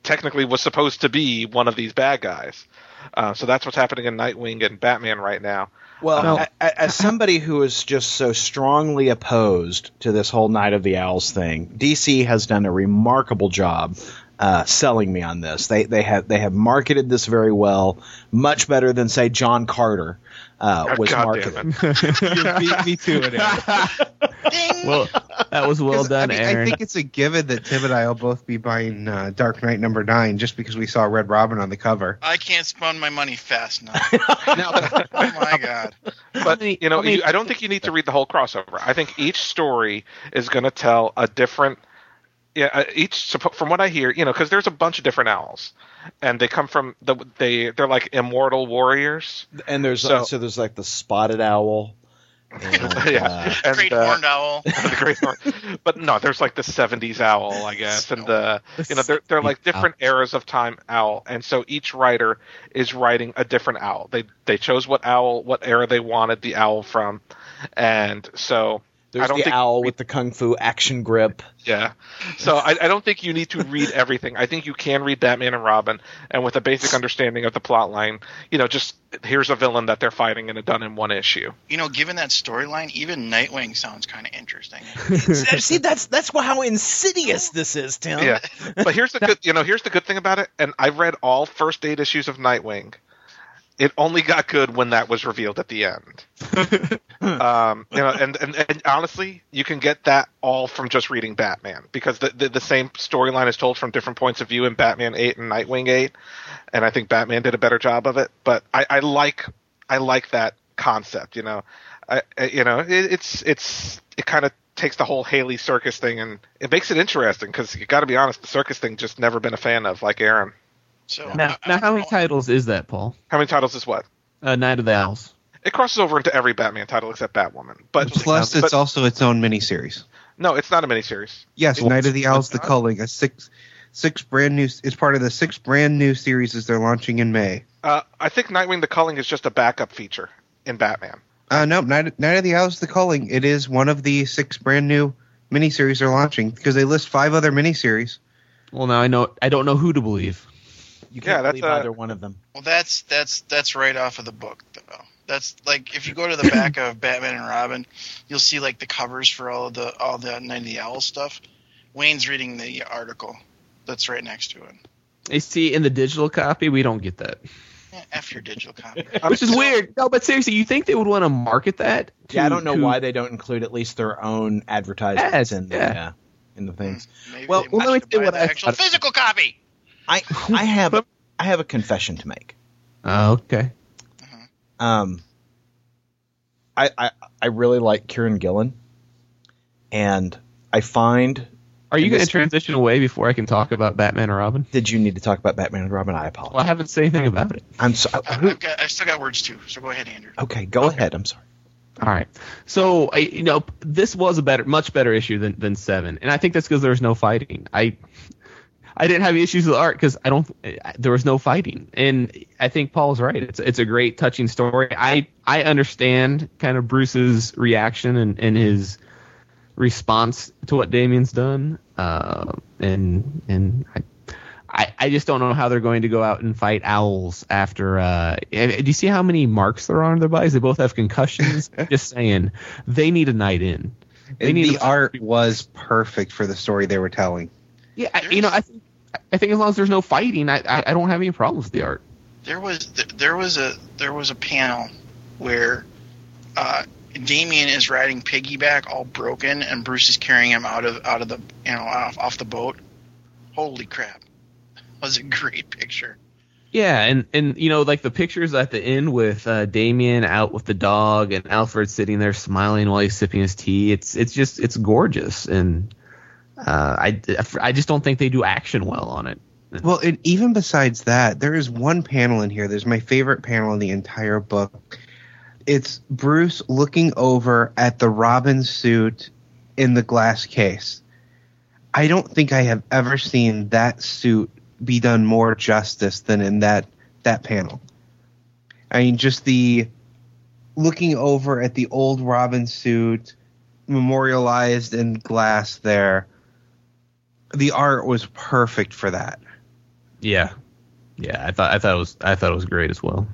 technically was supposed to be one of these bad guys. Uh, so that's what's happening in Nightwing and Batman right now. Well, Well- a- a- as somebody who is just so strongly opposed to this whole Night of the Owls thing, DC has done a remarkable job uh, selling me on this. They they have they have marketed this very well, much better than say John Carter uh, Oh, was God marketed. damn it. you beat me to it. Ding. well, that was well done, I, mean, Aaron. I think it's a given that Tim and I will both be buying uh, Dark Knight number nine just because we saw Red Robin on the cover. I can't spend my money fast enough. Now, oh my god. but you know, you, I don't think you need to read the whole crossover. I think each story is going to tell a different. Yeah, uh, each from what I hear, you know, because there's a bunch of different owls, and they come from the they they're like immortal warriors. And there's So- so, there's like the spotted owl. and, yeah, and Great uh, horned owl. the great horn. But no, there's like the '70s owl, I guess, and the you know they're they're like different eras of time owl, and so each writer is writing a different owl. They they chose what owl, what era they wanted the owl from, and so There's I don't the think owl with the kung fu action grip. yeah. So I, I don't think you need to read everything. I think you can read Batman and Robin, and with a basic understanding of the plot line, you know, just here's a villain that they're fighting and it done in one issue. You know, given that storyline, even Nightwing sounds kind of interesting. See, that's that's how insidious this is, Tim. Yeah. But here's the good, you know, here's the good thing about it. And I've read all first eight issues of Nightwing, it only got good when that was revealed at the end. um, you know, and, and, and honestly, you can get that all from just reading Batman because the the, the same storyline is told from different points of view in Batman Eight and Nightwing Eight, and I think Batman did a better job of it. But I, I like I like that concept. You know, I, I you know it, it's it's it kind of takes the whole Haly circus thing and it makes it interesting because you got to be honest, the circus thing just never been a fan of, like Aaron. So Now, I- now, how many I- titles is that, Paul? How many titles is what? Uh, Night of the Owls. It crosses over into every Batman title except Batwoman. But Plus, but- it's also its own miniseries. no, it's not a miniseries. Yes, Well, Night of the Owls, The not? Culling, a six six brand new. It's part of the six brand new series as they're launching in May. Uh, I think Nightwing the Culling is just a backup feature in Batman. Uh, no, Night, Night of the Owls, The Culling. It is one of the six brand new miniseries they're launching because they list five other miniseries. Well, now I know. I don't know who to believe. You Yeah, can't that's, believe uh, either one of them. Well, that's that's that's right off of the book, though. That's like if you go to the back of Batman and Robin, you'll see like the covers for all of the all the Night of the Owl stuff. Wayne's reading the article that's right next to it. You see, in the digital copy, we don't get that, Yeah, F your digital copy. which is weird. No, but seriously, you think they would want to market that? Yeah, I don't know to- why they don't include at least their own advertisements Yes, in the yeah. uh, in the things. Maybe Well, they well, let me you to say what the I actual thought. physical copy. I I have I have a confession to make. Oh, okay. Um, I I I really like Kieron Gillen, and I find. Are you going to transition away before I can talk about Batman or Robin? Did you need to talk about Batman and Robin? I apologize. Well, I haven't said anything about it. I'm sorry. I- who- I've, got, I've still got words too, so go ahead, Andrew. okay, go ahead. I'm sorry. All right. So, I, you know, this was a better, much better issue than, than seven, and I think that's because there was no fighting. I, I didn't have issues with art because I don't. There was no fighting, and I think Paul's right. It's it's a great, touching story. I I understand kind of Bruce's reaction and, and his response to what Damian's done, uh, and and I. I, I just don't know how they're going to go out and fight owls after. Uh, do you see how many marks there are on their bodies? They both have concussions. just saying, they need a night in. They need the art was perfect for the story they were telling. Yeah, I, you know, I think I think as long as there's no fighting, I I, I don't have any problems with the art. There was there was a there was a panel where uh, Damian is riding piggyback all broken, and Bruce is carrying him out of out of the you know off, off the boat. Holy crap! That was a great picture. Yeah, and and you know, like the pictures at the end with uh, Damian out with the dog and Alfred sitting there smiling while he's sipping his tea. It's it's just it's gorgeous, and uh, I I just don't think they do action well on it. Well, and even besides that, there is one panel in here. There's my favorite panel in the entire book. It's Bruce looking over at the Robin suit in the glass case. I don't think I have ever seen that suit be done more justice than in that that panel. I mean, just the looking over at the old Robin suit memorialized in glass there. The art was perfect for that. Yeah, yeah. I thought I thought it was I thought it was great as well.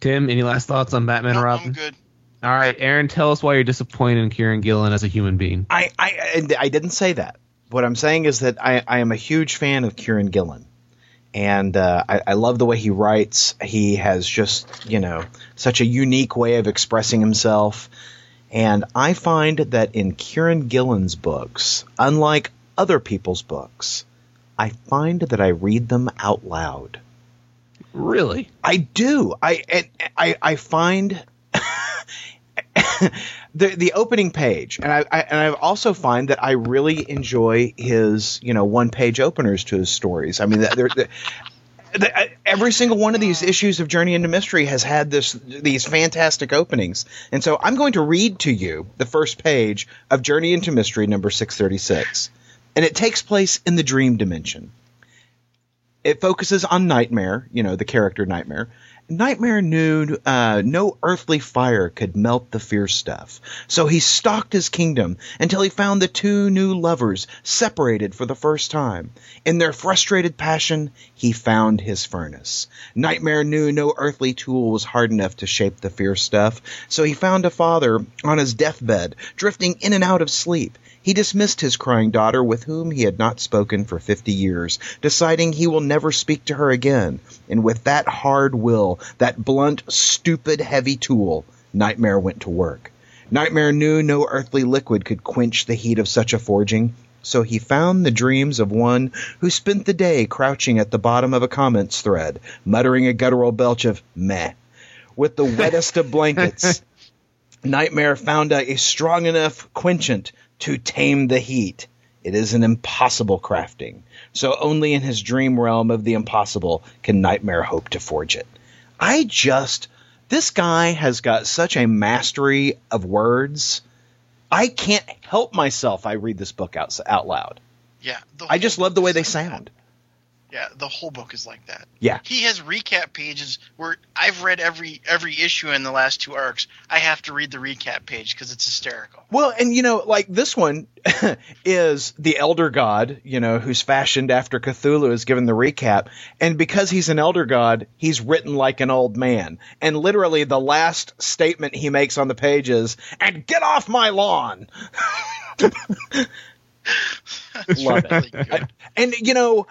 Tim, any last thoughts on Batman No, and I'm Robin? good. All right, Aaron, tell us why you're disappointed in Kieron Gillen as a human being. I, I, I didn't say that. What I'm saying is that I, I am a huge fan of Kieron Gillen. And uh, I, I love the way he writes. He has just, you know, such a unique way of expressing himself. And I find that in Kieron Gillen's books, unlike other people's books, I find that I read them out loud. Really? I do. I and I I find the the opening page, and I, I and I also find that I really enjoy his you know one page openers to his stories. I mean, they're, they're, the, Uh, every single one of these issues of Journey into Mystery has had this these fantastic openings, and so I'm going to read to you the first page of Journey into Mystery number six thirty six, and it takes place in the dream dimension. It focuses on Nightmare, you know, the character Nightmare, Nightmare knew uh, no earthly fire could melt the fierce stuff, so he stalked his kingdom until he found the two new lovers separated for the first time. In their frustrated passion, he found his furnace. Nightmare knew no earthly tool was hard enough to shape the fierce stuff, so he found a father on his deathbed, drifting in and out of sleep. He dismissed his crying daughter, with whom he had not spoken for fifty years, deciding he will never speak to her again. And with that hard will, that blunt, stupid, heavy tool, Nightmare went to work. Nightmare knew no earthly liquid could quench the heat of such a forging, so he found the dreams of one who spent the day crouching at the bottom of a comments thread, muttering a guttural belch of meh. With the wettest of blankets, Nightmare found a, a strong enough quenchant to tame the heat. It is an impossible crafting, so only in his dream realm of the impossible can Nightmare hope to forge it. I just, this guy has got such a mastery of words. I can't help myself. I read this book out, out loud. Yeah. I just love the way they sound. Yeah, the whole book is like that. Yeah. He has recap pages where I've read every every issue in the last two arcs. I have to read the recap page because it's hysterical. Well, and you know, like this one is the elder god, you know, who's fashioned after Cthulhu is given the recap. And because he's an elder god, he's written like an old man. And literally the last statement he makes on the page is, and get off my lawn. Love really good. And you know,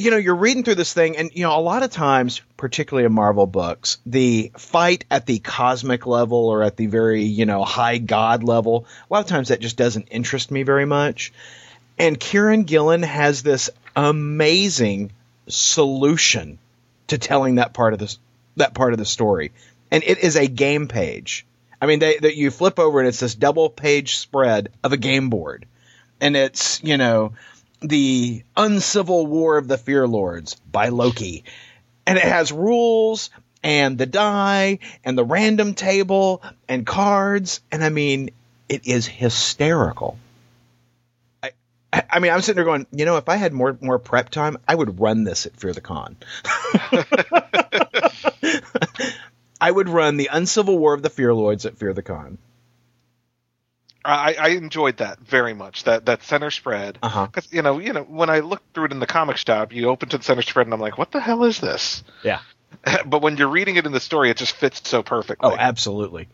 you know, you're reading through this thing, and you know, a lot of times, particularly in Marvel books, the fight at the cosmic level or at the very, you know, high god level, a lot of times that just doesn't interest me very much. And Kieron Gillen has this amazing solution to telling that part of this that part of the story, and it is a game page. I mean, that you flip over and it's this double page spread of a game board, and it's you know the Uncivil War of the Fear Lords by Loki. And it has rules and the die and the random table and cards. And I mean, it is hysterical. I, I mean, I'm sitting there going, you know, if I had more more prep time, I would run this at Fear the Con. I would run the Uncivil War of the Fear Lords at Fear the Con. I, I enjoyed that very much. That that center spread. Uh huh. Because you know, you know, when I looked through it in the comic shop, you open to the center spread, and I'm like, "What the hell is this?" Yeah. but when you're reading it in the story, it just fits so perfectly. Oh, absolutely.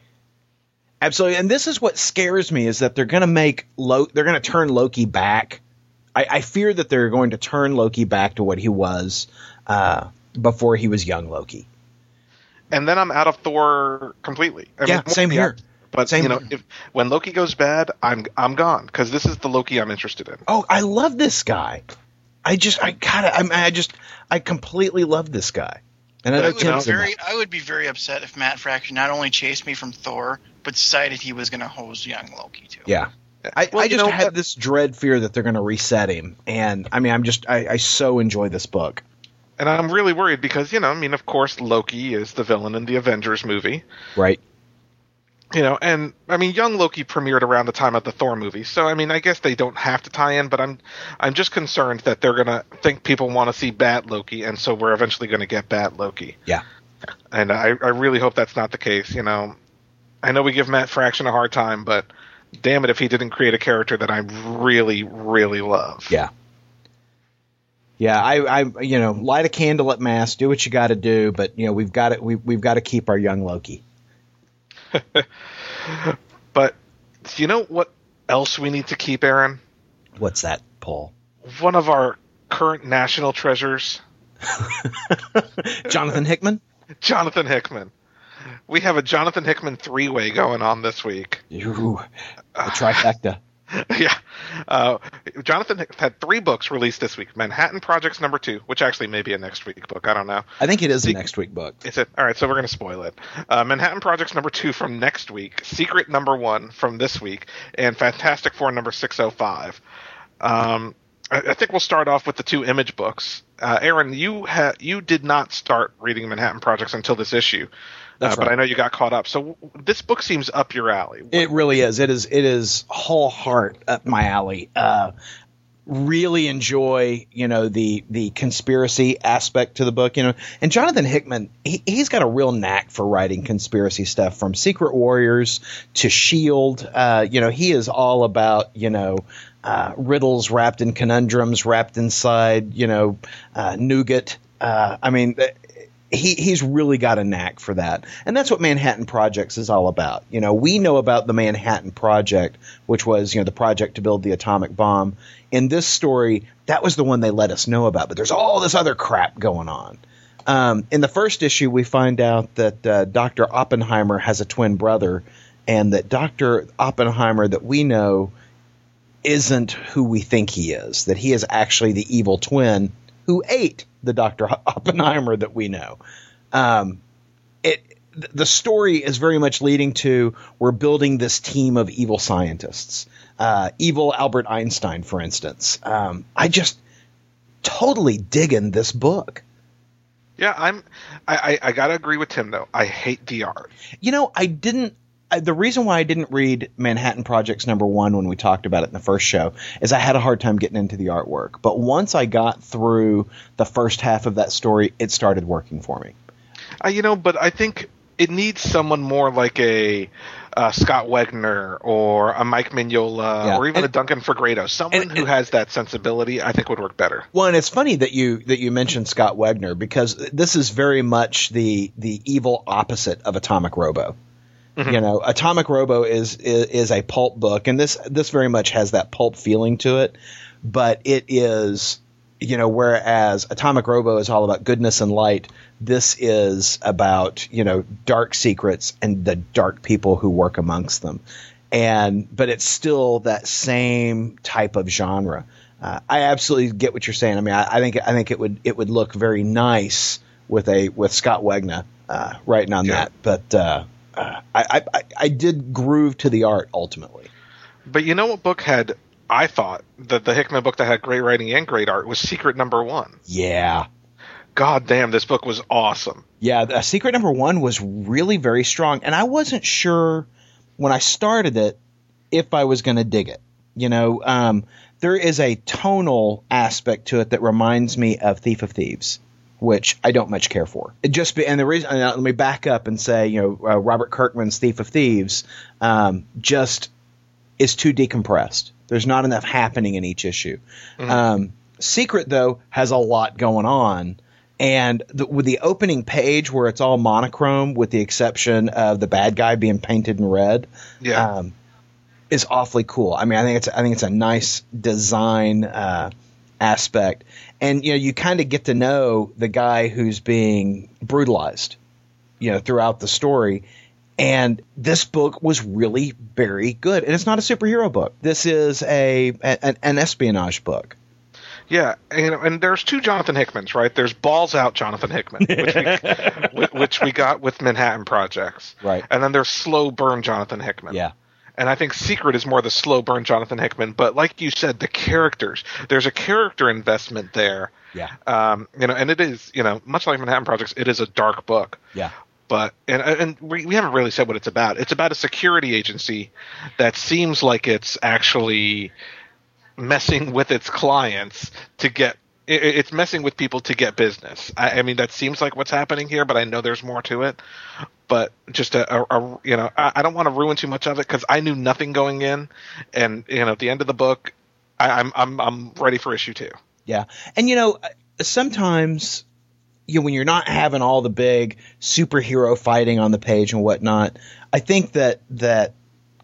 Absolutely. And this is what scares me is that they're going to make Lo- they're going to turn Loki back. I, I fear that they're going to turn Loki back to what he was uh, before he was young Loki. and then I'm out of Thor completely. I Yeah, more same here. Act- But Same you know, if when Loki goes bad, I'm I'm gone because this is the Loki I'm interested in. Oh, I love this guy. I just, I gotta, I, I just, I completely love this guy. And I I would, be very. I would be very upset if Matt Fraction not only chased me from Thor, but decided he was going to hose young Loki too. Yeah. I, Well, I just know, had that- this dread fear that they're going to reset him, and I mean, I'm just, I, I so enjoy this book. And I'm really worried because you know, I mean, of course, Loki is the villain in the Avengers movie. Right? You know, and I mean, young Loki premiered around the time of the Thor movie, so I mean, I guess they don't have to tie in, but I'm, I'm just concerned that they're gonna think people want to see Bat Loki, and so we're eventually gonna get Bat Loki. Yeah. And I, I really hope that's not the case. You know, I know we give Matt Fraction a hard time, but damn it if he didn't create a character that I really, really love. Yeah. Yeah, I, I, you know, light a candle at mass, do what you got to do, but you know, we've got to, we, we've got to keep our young Loki. But do you know what else we need to keep, Aaron? What's that, Paul? One of our current national treasures, Jonathan Hickman. Jonathan Hickman. We have a Jonathan Hickman three way going on this week. Ooh, the trifecta. yeah. Uh, Jonathan had three books released this week Manhattan Projects number two, which actually may be a next week book. I don't know. I think it is a next week book. Is it? All right, so we're going to spoil it. Uh, Manhattan Projects number two from next week, Secret number one from this week, and Fantastic Four number 605. Um, I, I think we'll start off with the two image books. Uh, Aaron, you ha- you did not start reading Manhattan Projects until this issue, That's uh, but. I know you got caught up. So this book seems up your alley. It really is. It is. It is whole heart up my alley. Uh, really enjoy, you know, the the conspiracy aspect to the book, you know. And Jonathan Hickman, he, he's got a real knack for writing conspiracy stuff, from Secret Warriors to Shield. Uh, you know, he is all about, you know. Uh, riddles wrapped in conundrums, wrapped inside, you know, uh, nougat. Uh, I mean, he he's really got a knack for that, and that's what Manhattan Projects is all about. You know, we know about the Manhattan Project, which was you know the project to build the atomic bomb. In this story, that was the one they let us know about, but there's all this other crap going on. Um, in the first issue, we find out that uh, Dr. Oppenheimer has a twin brother, and that Dr. Oppenheimer that we know isn't who we think he is. That he is actually the evil twin who ate the Dr. Oppenheimer that we know. Um, it the story is very much leading to we're building this team of evil scientists. Uh, evil Albert Einstein, for instance. Um, I just totally digging this book. Yeah, I'm. I, I, I gotta agree with Tim though. I hate the art. You know, I didn't the reason why I didn't read Manhattan Projects number one when we talked about it in the first show is I had a hard time getting into the artwork. But once I got through the first half of that story, it started working for me. Uh, you know, but I think it needs someone more like a uh, Scott Wegener or a Mike Mignola yeah. or even and, a Duncan Fegredo. Someone and, who has that sensibility, I think, would work better. Well, and it's funny that you that you mentioned Scott Wegener because this is very much the the evil opposite of Atomic Robo. Mm-hmm. You know, Atomic Robo is, is, is a pulp book, and this this very much has that pulp feeling to it. But it is, you know, whereas Atomic Robo is all about goodness and light, this is about you know dark secrets and the dark people who work amongst them. And but it's still that same type of genre. Uh, I absolutely get what you're saying. I mean, I, I, think I think it would it would look very nice with a with Scott Wegener uh, writing on yeah. that, but. Uh, I, I, I did groove to the art ultimately. But you know what book had I thought that the Hickman book that had great writing and great art was Secret Number One. Yeah. God damn, this book was awesome. Yeah, the Secret Number One was really very strong, and I wasn't sure when I started it if I was going to dig it. You know, um, there is a tonal aspect to it that reminds me of Thief of Thieves which I don't much care for. It just be, and the reason uh, let me back up and say, you know, uh, Robert Kirkman's Thief of Thieves um, just is too decompressed. There's not enough happening in each issue. Mm-hmm. Um, Secret though has a lot going on. And the, with the opening page where it's all monochrome, with the exception of the bad guy being painted in red, yeah, um, is awfully cool. I mean, I think it's I think it's a nice design uh, aspect and you know you kind of get to know the guy who's being brutalized you know throughout the story and this book was really very good and it's not a superhero book this is a an, an espionage book yeah, and, and there's two Jonathan Hickmans, right? There's Balls Out Jonathan Hickman, which we, which we got with Manhattan Projects, right? And then there's Slow Burn Jonathan Hickman, yeah. And I think Secret is more the slow burn Jonathan Hickman. But like you said, the characters, there's a character investment there. Yeah. Um, you know, and it is, you know, much like Manhattan Projects, it is a dark book. Yeah. But and and we, we haven't really said what it's about. It's about a security agency that seems like it's actually messing with its clients to get it's messing with people to get business. I, I, mean, that seems like what's happening here, but I know there's more to it. But just a, a, a you know, I, I don't want to ruin too much of it because I knew nothing going in, and you know, at the end of the book, I, I'm I'm I'm ready for issue two. Yeah, and you know, sometimes you know, when you're not having all the big superhero fighting on the page and whatnot, I think that that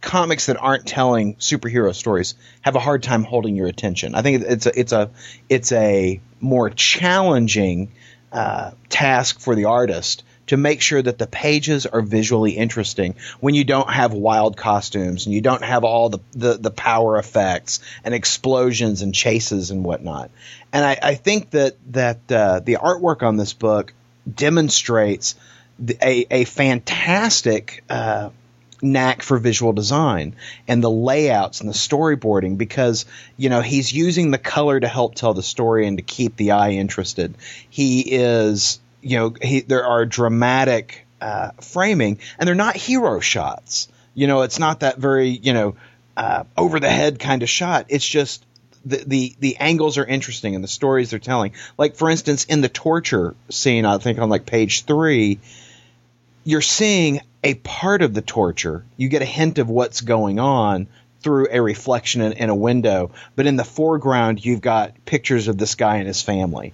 comics that aren't telling superhero stories have a hard time holding your attention. I think it's a it's a it's a more challenging uh, task for the artist to make sure that the pages are visually interesting when you don't have wild costumes and you don't have all the, the, the power effects and explosions and chases and whatnot. And I, I think that that uh, the artwork on this book demonstrates a, a fantastic uh, knack for visual design and the layouts and the storyboarding because you know he's using the color to help tell the story and to keep the eye interested. He is you know he, there are dramatic uh, framing and they're not hero shots. You know it's not that very you know uh, over the head kind of shot. It's just the, the the angles are interesting and the stories they're telling. Like for instance, in the torture scene, I think on like page three, you're seeing a part of the torture. You get a hint of what's going on through a reflection in, in a window, but in the foreground, you've got pictures of this guy and his family.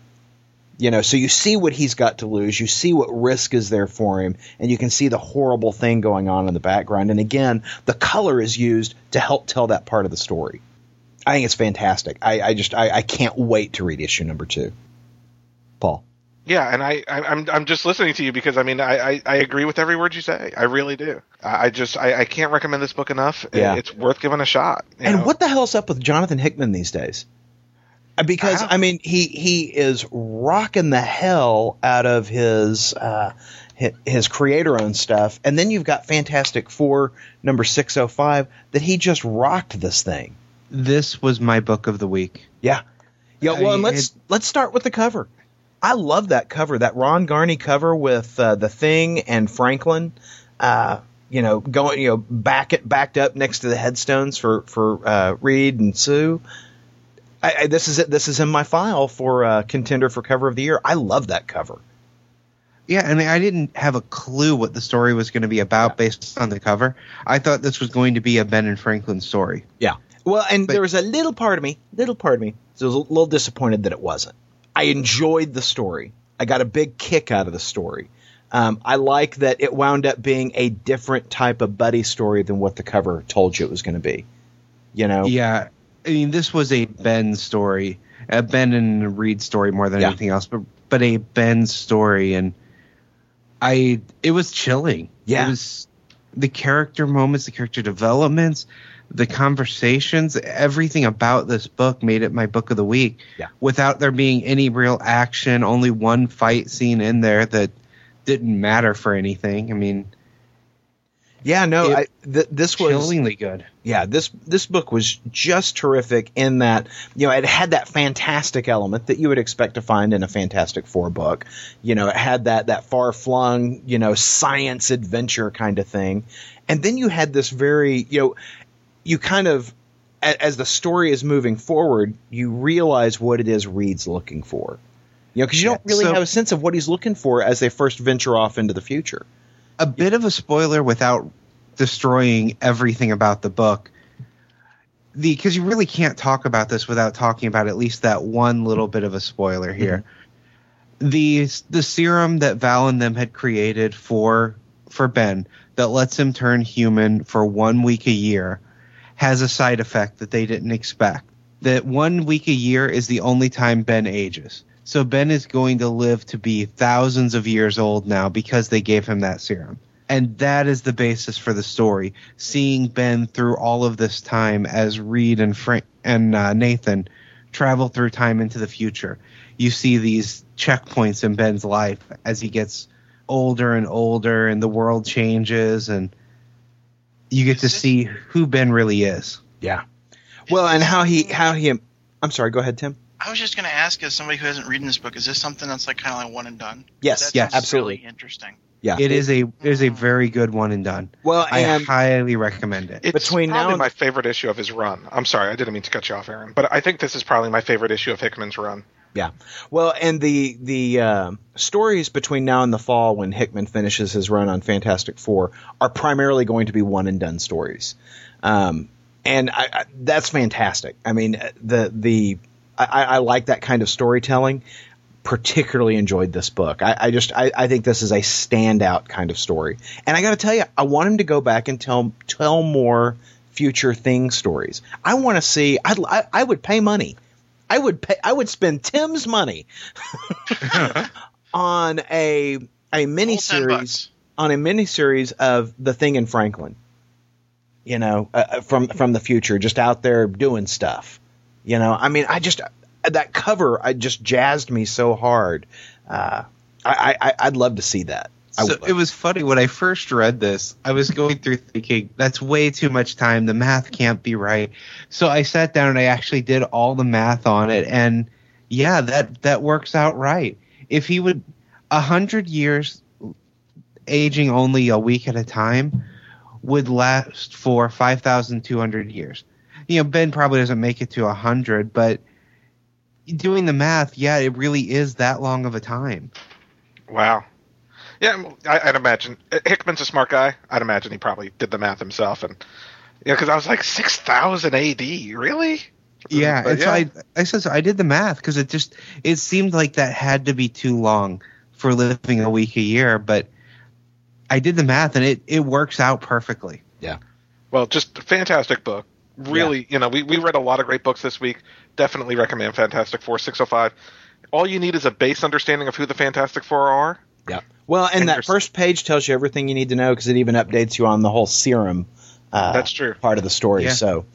You know, so you see what he's got to lose, you see what risk is there for him, and you can see the horrible thing going on in the background. And again, the color is used to help tell that part of the story. I think it's fantastic. I, I just I, I can't wait to read issue number two. Paul. Yeah, and I, I I'm I'm just listening to you because I mean I, I, I agree with every word you say. I really do. I, I just I, I can't recommend this book enough. Yeah. it's worth giving a shot. And know? what the hell's up with Jonathan Hickman these days? Uh, Because I I mean, he he is rocking the hell out of his uh, his creator owned stuff, and then you've got Fantastic Four number six oh five that he just rocked this thing. This was my book of the week. Yeah, yeah. Well, and let's let's start with the cover. I love that cover, that Ron Garney cover with uh, the Thing and Franklin. Uh, you know, going you know back it backed up next to the headstones for for uh, Reed and Sue. I, I, this is it. This is in my file for uh, contender for cover of the year. I love that cover. Yeah, and I didn't have a clue what the story was going to be about based on the cover. I thought this was going to be a Ben and Franklin story. Yeah. Well, and But- there was a little part of me, little part of me, was a little disappointed that it wasn't. I enjoyed the story. I got a big kick out of the story. Um, I like that it wound up being a different type of buddy story than what the cover told you it was going to be. You know? Yeah, I mean, this was a Ben story, a Ben and Reed story more than Yeah. anything else, but but a Ben story, and I it was chilling. Yeah. it was the character moments, the character developments, the conversations, everything about this book made it my book of the week. Yeah. without there being any real action, only one fight scene in there that didn't matter for anything. I mean, Yeah, no, I, th- this was chillingly good. yeah this this book was just terrific in that you know it had that fantastic element that you would expect to find in a fantastic four book you know it had that that far flung you know science adventure kind of thing and then you had this very you know you kind of as the story is moving forward you realize what it is reed's looking for you know because you don't really so- have a sense of what he's looking for as they first venture off into the future a bit of a spoiler without destroying everything about the book. The because you really can't talk about this without talking about at least that one little bit of a spoiler here. Mm-hmm. The the serum that Val and them had created for for Ben that lets him turn human for one week a year has a side effect that they didn't expect. That one week a year is the only time Ben ages. So Ben is going to live to be thousands of years old now because they gave him that serum. And that is the basis for the story. Seeing Ben through all of this time as Reed and Frank and uh, Nathan travel through time into the future. You see these checkpoints in Ben's life as he gets older and older and the world changes and you get to see who Ben really is. yeah well and how he how he i'm sorry go ahead tim I was just going to ask, as somebody who hasn't read this book, is this something that's like kind of like one and done? Yes, That yes, absolutely. Really interesting. yeah It is a it is a mm. very good one and done. well I highly recommend it. It's between now and- my favorite issue of his run. I'm sorry, I didn't mean to cut you off, Aaron, but I think this is probably my favorite issue of Hickman's run. Yeah. Well, and the the uh, stories between now and the fall, when Hickman finishes his run on Fantastic Four, are primarily going to be one and done stories, um, and I, I, that's fantastic. I mean, the the I, I like that kind of storytelling. Particularly enjoyed this book. I, just I, I think this is a standout kind of story, and I got to tell you, I want him to go back and tell tell more future thing stories. I want to see. I'd, I I would pay money. I would pay. I would spend Tim's money on a a Whole 10 miniseries on a miniseries of the thing in Franklin. You know, uh, uh, from from the future, just out there doing stuff. You know, I mean, I just that cover, I just jazzed me so hard. Uh, I, I I'd love to see that. So it was funny when I first read this. I was going through thinking that's way too much time. The math can't be right. So I sat down and I actually did all the math on it, and yeah, that that works out right. If he would a hundred years aging only a week at a time would last for five thousand two hundred years. you know, Ben probably doesn't make it to a hundred, but doing the math, yeah, it really is that long of a time. Wow. Yeah, I, I'd imagine Hickman's a smart guy. I'd imagine he probably did the math himself, and yeah, because I was like six thousand A.D. Really? Yeah, But and so I, I said so I did the math because it just it seemed like that had to be too long for living a week a year, but I did the math and it it works out perfectly. Yeah. Well, just a fantastic book. Really, you know, we, we read a lot of great books this week. Definitely recommend Fantastic Four 605. All you need is a base understanding of who the Fantastic Four are. Yeah. Well, and, And that first page tells you everything you need to know because it even updates you on the whole serum. Uh, That's true. Part of the story. Yeah. So,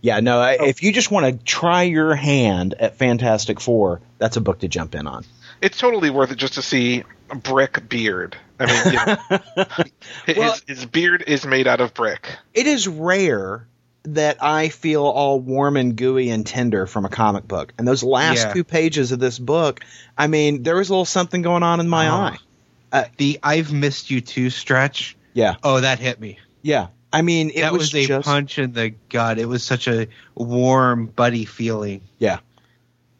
yeah, no. I If you just want to try your hand at Fantastic Four, that's a book to jump in on. It's totally worth it just to see brick beard. I mean, you know, his, his beard is made out of brick. It is rare that I feel all warm and gooey and tender from a comic book. And those last Yeah. two pages of this book, I mean, there was a little something going on in my Oh. eye. The I've missed you too stretch. Yeah, Oh, that hit me. yeah. I mean, it that was, was, a just punch in the gut. It was such a warm, buddy feeling. yeah.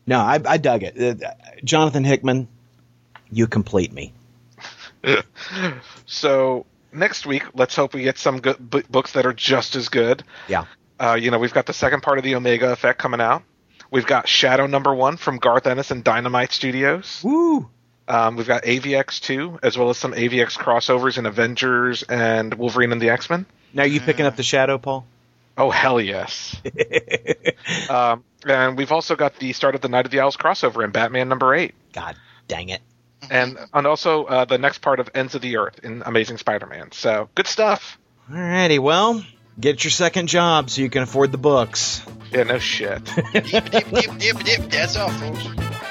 No, I, I dug it. Uh, Jonathan Hickman, you complete me. So next week, let's hope we get some good b- books that are just as good. Yeah. Uh, you know, we've got the second part of the Omega Effect coming out. We've got Shadow Number One from Garth Ennis and Dynamite Studios. Woo! Um, we've got AVX Two, as well as some AVX crossovers in Avengers and Wolverine and the X Men. Now you picking up the shadow, Paul? Oh hell yes! um, and we've also got the start of the Night of the Owls crossover in Batman Number Eight, God dang it! and and also uh, the next part of Ends of the Earth in Amazing Spider-Man. So good stuff. Alrighty, well, get your second job so you can afford the books. Yeah, no shit. dip, dip, dip, dip, dip. That's all, folks.